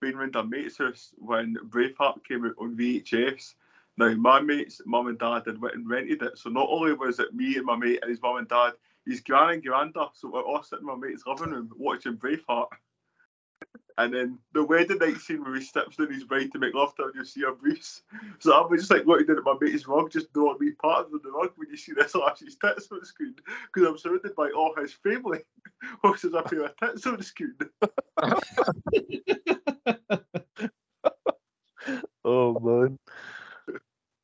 being around a mate's house when Braveheart came out on VHS. Now my mate's mum and dad had went and rented it, so not only was it me and my mate and his mum and dad, his gran and granda, so we're all sitting in my mate's living room watching Braveheart. And then the wedding night scene where he steps in his bride to make love to her and you see her briefs. So I was just like looking at my mate's rug, just don't be part of the rug when you see this lash's tits on the screen. Because I'm surrounded by all his family. Whilst there's a pair of tits on the screen. Oh man.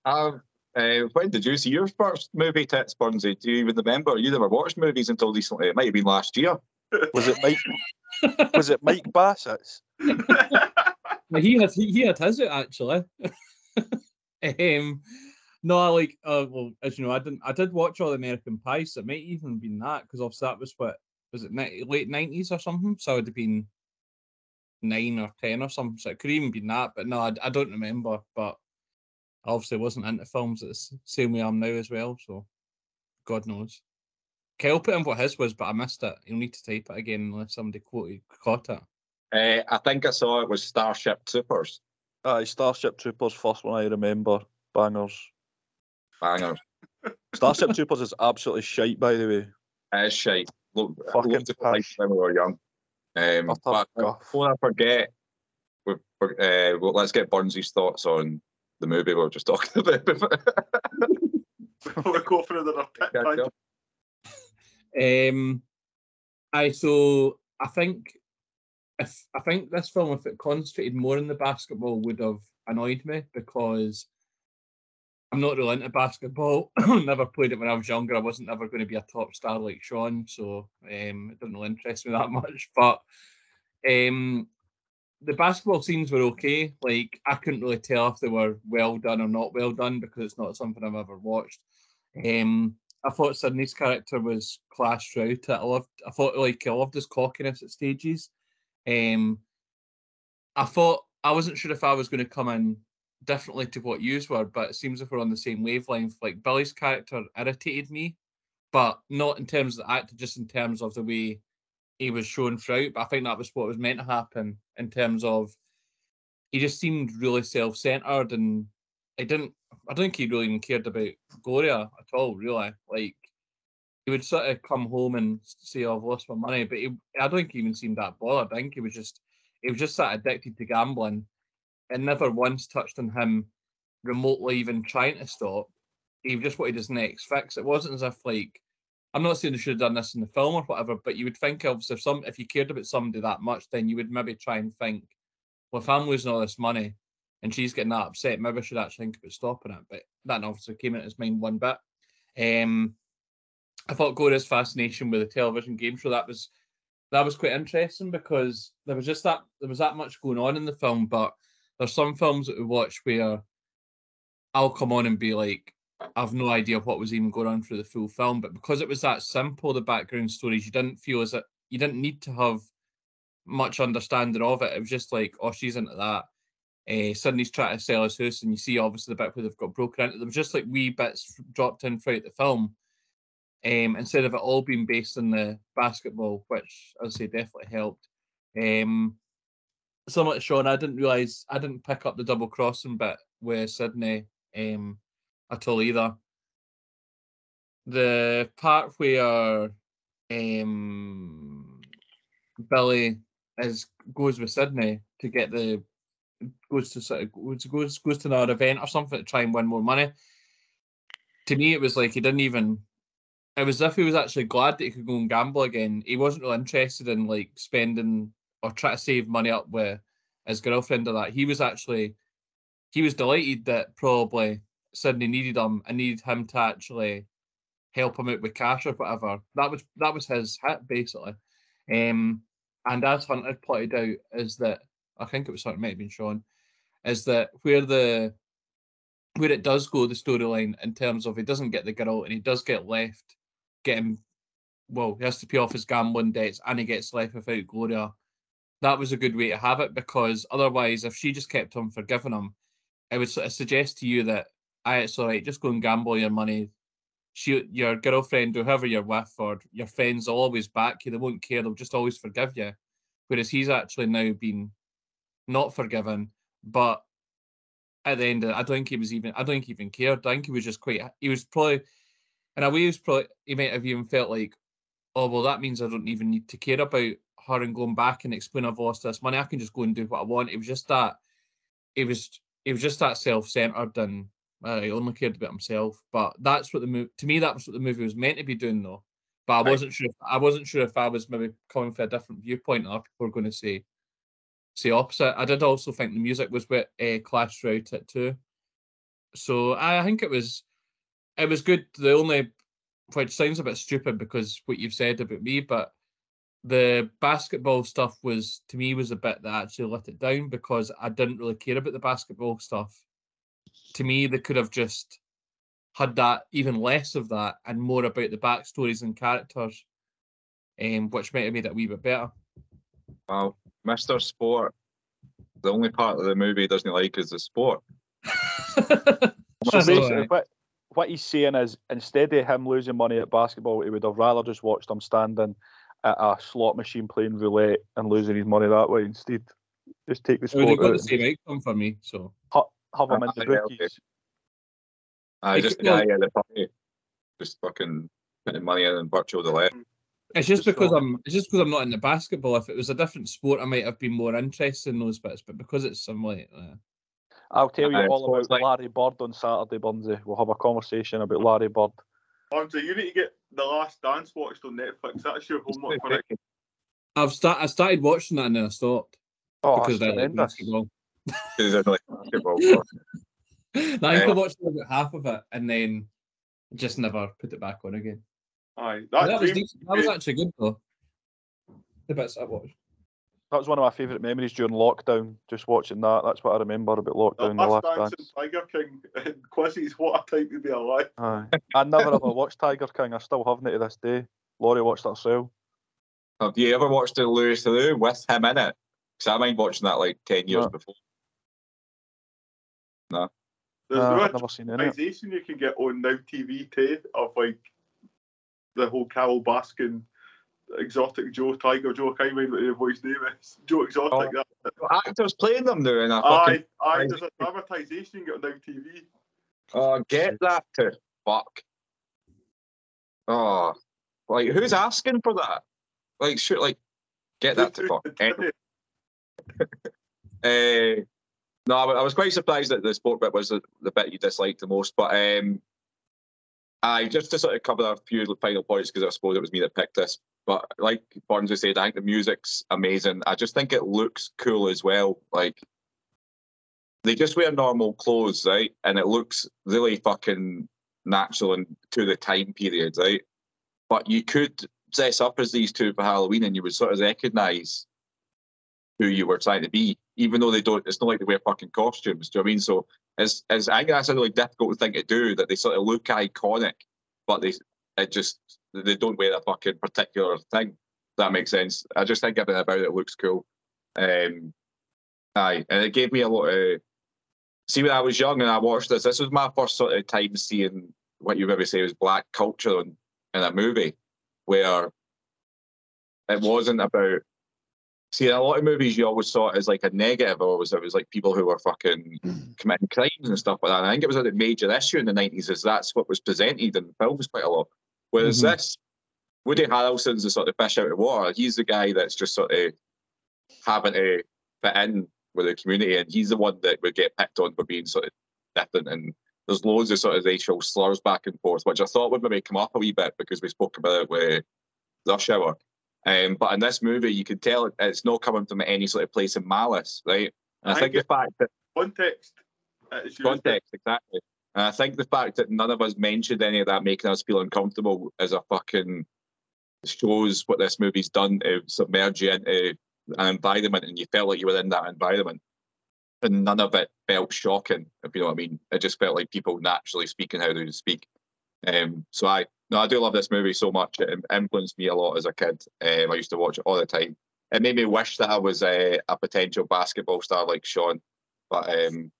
Um, uh, when did you see your first movie, Tits Burnsy? Do you even remember? You never watched movies until recently. It might have been last year. Was it Mike? was it Mike Bassett's? He had he, he had his actually. um, no, I like uh, well, as you know, I didn't. I did watch all the American Pie, so it might even been that because obviously that was what was it ni- late nineties or something. So it'd have been nine or ten or something. So it could even been that, but no, I, I don't remember. But I obviously wasn't into films at the s- same way I'm now as well. So God knows. Kel put in what his was, but I missed it. You'll need to type it again unless somebody quoted, caught it. Uh, I think I saw it was Starship Troopers. Aye, Starship Troopers, first one I remember. Bangers. Bangers. Starship Troopers is absolutely shite, by the way. It is shite. Look, Fucking loads of like when we were young. Um, Utter but before I forget, we uh, well, let's get Burnsy's thoughts on the movie we were just talking about. Before we go for another pit Yeah, punch. go. Um, I so I think if I think this film, if it concentrated more on the basketball, would have annoyed me because I'm not really into basketball. never played it when I was younger. I wasn't ever going to be a top star like Sean, so um, it didn't really interest me that much. But um, the basketball scenes were okay. Like I couldn't really tell if they were well done or not well done because it's not something I've ever watched. Um, I thought Sydney's character was class it. I loved. I thought like I loved his cockiness at stages. Um, I thought I wasn't sure if I was going to come in differently to what yous were, but it seems if we're on the same wavelength. Like Billy's character irritated me, but not in terms of the actor, just in terms of the way he was shown throughout. But I think that was what was meant to happen in terms of he just seemed really self-centered and I didn't. I don't think he really even cared about Gloria at all. Really, like he would sort of come home and say, oh, "I've lost my money," but he, I don't think he even seemed that bothered. I think he was just he was just that addicted to gambling, and never once touched on him remotely even trying to stop. He just wanted his next fix. It wasn't as if like I'm not saying they should have done this in the film or whatever, but you would think of if some if you cared about somebody that much, then you would maybe try and think, well, if I'm losing all this money and she's getting that upset, maybe I should actually think about stopping it. But that obviously came into his mind one bit. Um, I thought Gloria's fascination with the television game show that was that was quite interesting because there was just that there was that much going on in the film, but there's some films that we watch where I'll come on and be like, I've no idea what was even going on through the full film, but because it was that simple, the background stories, you didn't feel as it you didn't need to have much understanding of it. It was just like, oh, she's into that. Uh, Sydney's trying to sell his house, and you see obviously the bit where they've got broken into. There was just like wee bits dropped in throughout the film, um, instead of it all being based on the basketball, which I would say definitely helped. Um, like Sean, I didn't realise I didn't pick up the double crossing bit with Sydney um, at all either. The part where um, Billy is goes with Sydney to get the goes to sort of goes goes to another event or something to try and win more money. To me, it was like he didn't even. It was as if he was actually glad that he could go and gamble again. He wasn't really interested in like spending or try to save money up with his girlfriend or that. He was actually he was delighted that probably Sydney needed him and needed him to actually help him out with cash or whatever. That was that was his hit basically. Um, and as Hunter pointed out, is that I think it was Hunter, might have been Sean, is that where the where it does go the storyline in terms of he doesn't get the girl and he does get left getting well, he has to pay off his gambling debts and he gets left without Gloria. That was a good way to have it because otherwise, if she just kept on forgiving him, I would sort of suggest to you that I it's all right, just go and gamble your money. She, your girlfriend, or whoever you're with, or your friends will always back you. They won't care. They'll just always forgive you. Whereas he's actually now been not forgiven, but at the end, of, I don't think he was even. I don't think he even cared. I think he was just quite. He was probably, in a way, he was probably. He might have even felt like, oh well, that means I don't even need to care about her and going back and explain I've lost this money. I can just go and do what I want. It was just that it was it was just that self-centered and he only cared about himself. But that's what the movie to me that was what the movie was meant to be doing though. But I wasn't sure. If, I wasn't sure if I was maybe coming for a different viewpoint. Other people were going to say say opposite. I did also think the music was what uh, clashed throughout it too. So I, I think it was it was good. The only which sounds a bit stupid because what you've said about me, but the basketball stuff was to me was a bit that actually let it down because I didn't really care about the basketball stuff. To me, they could have just had that even less of that and more about the backstories and characters, um, which might have made it a wee bit better. Well, Mr. Sport, the only part of the movie he doesn't like is the sport. So basically, what, what he's saying is instead of him losing money at basketball, he would have rather just watched him standing at a slot machine playing roulette and losing his money that way instead. Just take the It would sport got out the same outcome for me. So have him in the bookies. Uh, just the could- guy at the party, just fucking putting money in and virtual the left. it's just Just because so- I'm it's just because I'm not in the basketball. If it was a different sport, I might have been more interested in those bits. But because it's some like uh, I'll tell you Aye, all about like- Larry Bird on Saturday, Burnsy. We'll have a conversation about Larry Bird. Andre, you need to get The Last Dance watched on Netflix. That's your homework for it. I've start I started watching that and then I stopped Oh, because that's I like tremendous. basketball. He's in like basketball. I think I Yeah. watched about half of it and then just never put it back on again. Aye, That, that, was dream- decent. that was actually good though. The bits I watched. That was one of my favourite memories during lockdown. Just watching that. That's what I remember about The lockdown. The Last last Dance dance. and Tiger King and quizzes. What a time to be alive. Aye. I never ever watched Tiger King. I still haven't to this day. Laurie watched that herself. Have you ever watched the Louis Theroux with him in it? Because I mind watching that like 10 years No. before. There's Nah, no I've never seen any. of it. organisation you can get on now TV too of like the whole Carole Baskin, Exotic Joe, Tiger Joe. I can't remember what the boy's name is. Joe Exotic. Oh. that. Actors playing them now, and I Aye, fucking aye. There's an advertisation you can get on now TV. oh, get that to fuck. Oh, like who's asking for that? Like, shoot, like, get that to fuck. Anyway, Uh, no, I was quite surprised that the sport bit was the, the bit you disliked the most. But um, I just to sort of cover a few final points because I suppose it was me that picked this. But like Barnes said, I think the music's amazing. I just think it looks cool as well. Like they just wear normal clothes, right? And it looks really fucking natural and to the time period, right? But you could dress up as these two for Halloween and you would sort of recognise who you were trying to be, even though they don't. It's not like they wear fucking costumes. Do you know I mean? So it's, it's I think that's a really difficult thing to do. That they sort of look iconic, but they it just they don't wear a fucking particular thing. That makes sense. I just think about it looks cool. Um, aye, and it gave me a lot of. See, when I was young and I watched this, this was my first sort of time seeing what you maybe say was black culture in, in a movie, where it wasn't about See, a lot of movies, you always saw it as like a negative, or was it was like people who were fucking committing crimes and stuff like that. And I think it was a major issue in the nineties, is that's what was presented in films quite a lot. Whereas Mhm. this, Woody Harrelson's the sort of fish out of water. He's the guy that's just sort of having to fit in with the community, and he's the one that would get picked on for being sort of different. And there's loads of sort of racial slurs back and forth, which I thought would maybe come up a wee bit because we spoke about it with Rush Hour. Um, but in this movie, you can tell it's not coming from any sort of place of malice, right? And I, I think the fact that Context. Context exactly, and I think the fact that none of us mentioned any of that making us feel uncomfortable as a fucking shows what this movie's done to submerge you into an environment, and you felt like you were in that environment, and none of it felt shocking. If you know what I mean, it just felt like people naturally speaking how they would speak. Um, so I no, I do love this movie so much. It influenced me a lot as a kid. Um, I used to watch it all the time. It made me wish that I was a, a potential basketball star like Sean, but um,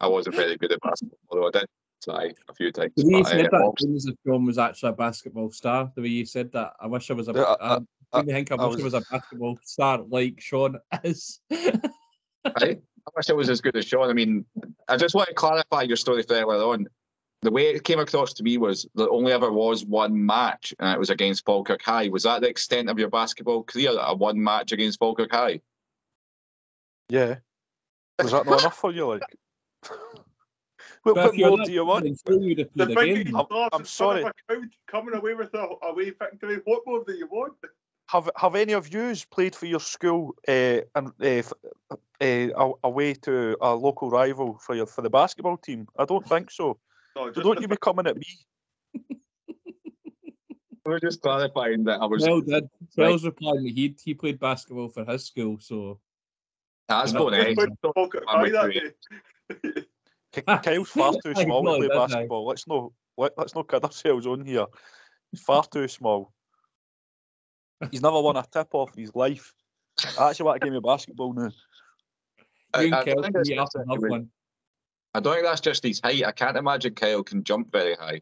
I wasn't very good at basketball, although I did try a few times. The way you But, said uh, that, also- James John was actually a basketball star. The way you said that, I wish I was a. Yeah, I- I, I, think I, I wish I was- was a basketball star like Sean is. I, I wish I was as good as Sean. I mean, I just want to clarify your story further on. The way it came across to me was there only ever was one match, and it was against Falkirk High. Was that the extent of your basketball career? A one match against Falkirk High? Yeah. Was that not enough for you? Like, what, But what you're more not do you want? I'm you'd The played thing again. is, I'm- I'm sorry. of a crowd coming away with a away victory. What more do you want? Have Have any of yous played for your school uh, and uh, f- uh, away to a local rival for your for the basketball team? I don't think so. No, So don't you be coming at me. We're just clarifying that I was. Well, did. Charles replying that he he played basketball for his school, so That's You're going not- to Just Falkirk I'm that you. day. K- ah, Kyle's far too small to play basketball. Let's no let, let's not kid ourselves on here. He's far too small. He's never won a tip off in his life. I actually want to give me basketball now. You and don't Kel think can it's meet up and have one. I don't think that's just his height. I can't imagine Kyle can jump very high.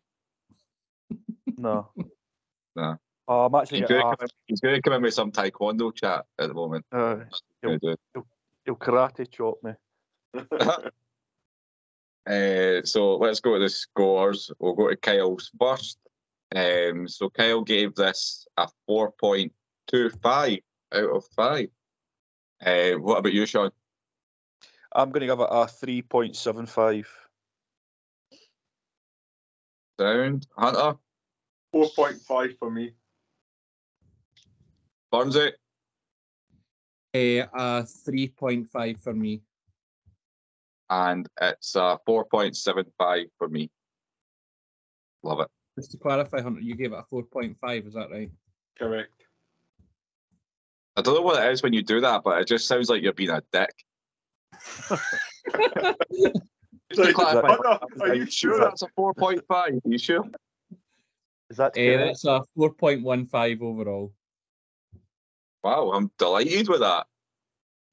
No. No. Oh, I'm actually He's going, to come in, he's going to come in with some taekwondo chat at the moment. uh, Gonna do. he'll karate chop me. Uh, so let's go to the scores. We'll go to Kyle's first. Um, so Kyle gave this a 4.25 out of 5. Uh, what about you, Sean? I'm going to give it a 3.75. Sound? Hunter? Four point five for me. Burnsy? Eh, a three point five for me. And it's a 4.75 for me. Love it. Just to clarify, Hunter, you gave it a four point five. Is that right? Correct. I don't know what it is when you do that, but it just sounds like you're being a dick. It's like, clarify, Hunter, are you sure? that's a 4.5? Are you sure? Is that correct? that's a four point one five overall. Wow, I'm delighted with that.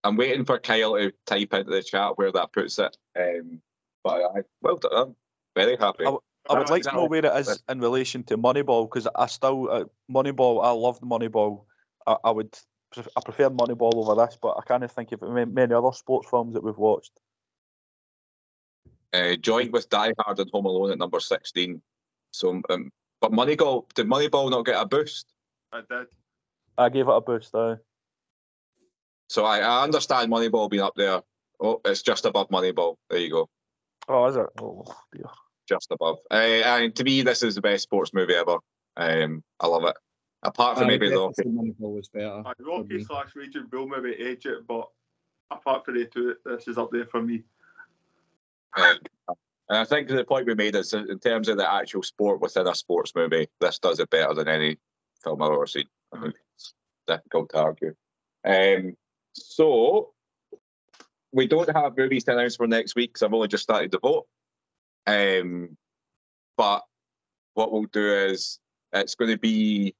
I'm waiting for Kyle to type into the chat where that puts it. Um, but I, well done. I'm very happy. I I would like to know where it is in relation to Moneyball because I still uh, Moneyball. I loved Moneyball. I, I would pref- I prefer Moneyball over this, but I can't think of many other sports films that we've watched. Uh, joined with Die Hard and Home Alone at number 16. So, um, but Moneyball, did Moneyball not get a boost? I did. I gave it a boost. though. So I, I understand Moneyball being up there. Oh, it's just above Moneyball. There you go. oh, is it? Oh dear. Just above. Uh, and to me, this is the best sports movie ever. Um, I love it. Apart from I maybe definitely Rocky. say Moneyball was better. Uh, Rocky slash Raging Bull maybe edge it, but apart from the two, this is up there for me. Um, and I think the point we made is in terms of the actual sport within a sports movie, this does it better than any film I've ever seen. I think it's difficult to argue. Um, so we don't have movies to announce for next week because I've only just started to vote. Um, but what we'll do is it's going to be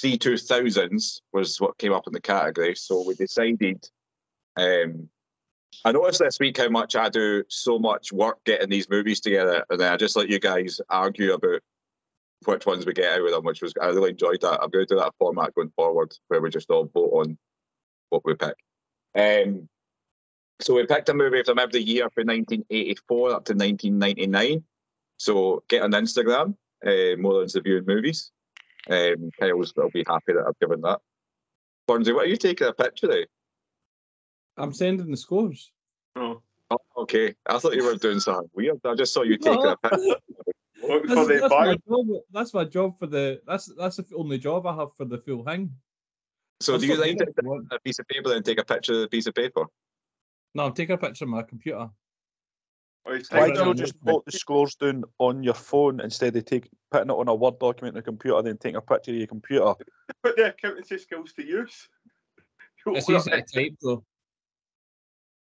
C two thousands was what came up in the category. So we decided. Um, I noticed this week how much I do so much work getting these movies together, and then I just let you guys argue about which ones we get out of them, which was I really enjoyed that. I'm going to do that format going forward, where we just all vote on what we pick. Um, so we picked a movie from every year from 1984 up to 1999. So get on Instagram, uh, Morons Reviewing Movies. Um, Kyle's will be happy that I've given that. Burnsy, what are you taking a picture of? I'm sending the scores. Oh, Oh, okay. I thought you were doing something weird. I just saw you taking a picture. That's, for the that's my job. That's my job for the. That's that's the only job I have for the full thing. So That's do you not like to if you want. take a piece of paper and take a picture of the piece of paper? No, I'm taking a picture of my computer. He's Why do you it not on just put the scores down on your phone instead of take putting it on a Word document on the computer, then taking a picture of your computer? put the accountancy skills to use? It's easy to type though.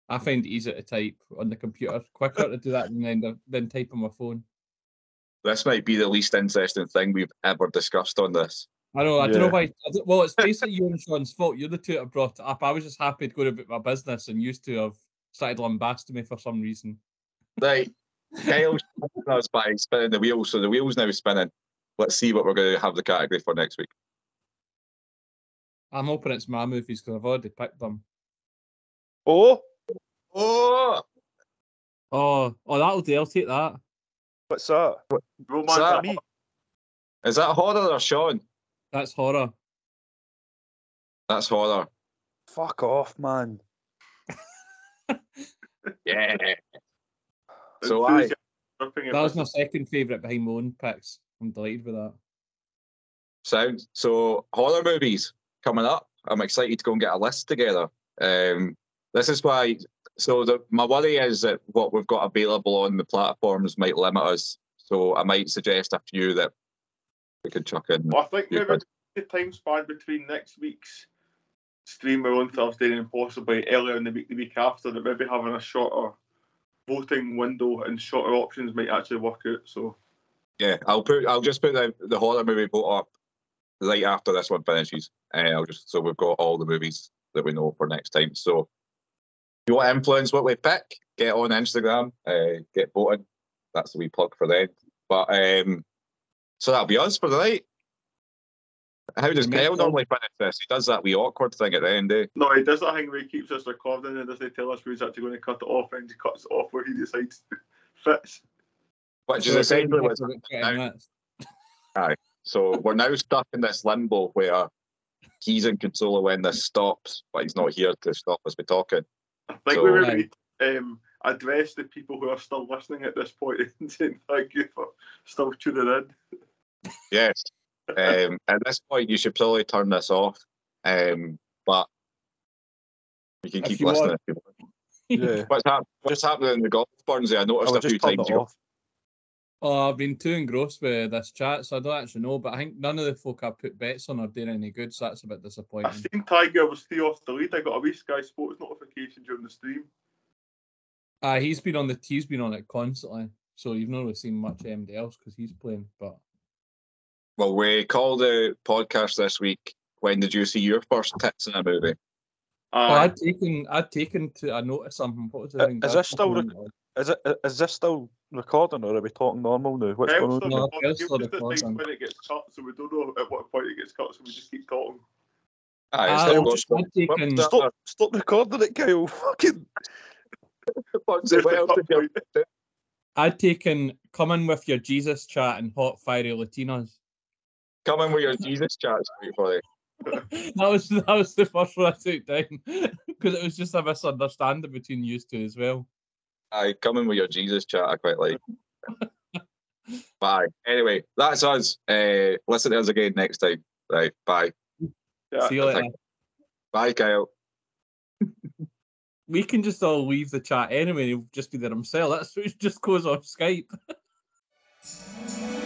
I find it easier to type on the computer. Quicker to do that than then, than type on my phone. This might be the least interesting thing we've ever discussed on this. I know. I don't know why. I don't- well, it's basically you and Sean's fault. You're the two that brought it up. I was just happy to go about my business, and used to have started lambasting me for some reason. Right. Kyle's us by spinning the wheel, so the wheel's now spinning. Let's see what we're going to have the category for next week. I'm hoping it's my movies because I've already picked them. Oh, Oh, Oh, oh, that'll do. I'll take that. What's that? Romance that me? Is that horror or Sean? That's horror. That's horror. Fuck off, man. Yeah. So I, That was my second favourite behind my own picks. I'm delighted with that. sound so horror movies coming up. I'm excited to go and get a list together. Um, this is why. So the, my worry is that what we've got available on the platforms might limit us. So I might suggest a few that we could chuck in. Well, I think Yeah, maybe but- the time span between next week's stream on Thursday and possibly earlier in the week, the week after, that maybe having a shorter voting window and shorter options might actually work out. So Yeah, I'll put. I'll just put the, the horror movie vote up right after this one finishes. And I'll just so we've got all the movies that we know for next time. So if you want to influence what we pick, get on Instagram, uh, get voting. That's the wee plug for them. But um, so that'll be us for the night. How does Kyle normally finish this? He does that wee awkward thing at the end, eh? no, he does that thing where he keeps us recording and doesn't tell us who's actually going to cut it off and he cuts it off where he decides fits. Which is So essentially we're what's about 20 now. minutes. So we're now stuck in this limbo where he's in control of when this stops, but he's not here to stop us by talking. I think So- we maybe um, address the people who are still listening at this point and saying thank you for still tuning in. Yes. Um, at this point, you should probably turn this off. Um, but you can If keep you listening. want. If you want. Yeah. What's, hap- what's happening in the golf Burnsy? I I noticed will a few just turn times. it off. Oh, I've been too engrossed with this chat, so I don't actually know. But I think none of the folk I put bets on are doing any good, so that's a bit disappointing. I disappointing. seen Tiger was three off the lead. I got a wee Sky Sports notification during the stream. Ah, he's been on the he's been on it constantly, so you've not really seen much MD else because he's playing. But Well, we called the podcast this week. When did you see your first tits in a movie? oh, Uh, I'd taken I'd taken to I noticed something. What was the Uh, thing? is this still told me it was. Is it? Is this still recording, or are we talking normal now? What's going on? still No, recording. Still recording. when it gets cut, so we don't know at what point it gets cut, so we just keep talking. Aye, it's Ah, still I'll going. just- I'd taken- What's Stop! Stop recording it, Kyle. Fucking. What else did you do? I'd taken come in with your Jesus chat and hot fiery Latinas. Come in with your Jesus chats, wait for it. that was that was the first one I took down because it was just a misunderstanding between you two as well. I come in with your Jesus chat. I quite like. Bye. Anyway, that's us. Uh, listen to us again next time. Right. Bye. Yeah, See you later. Bye, Kyle. We can just all leave the chat anyway. He'll just be there himself. That's just goes off Skype.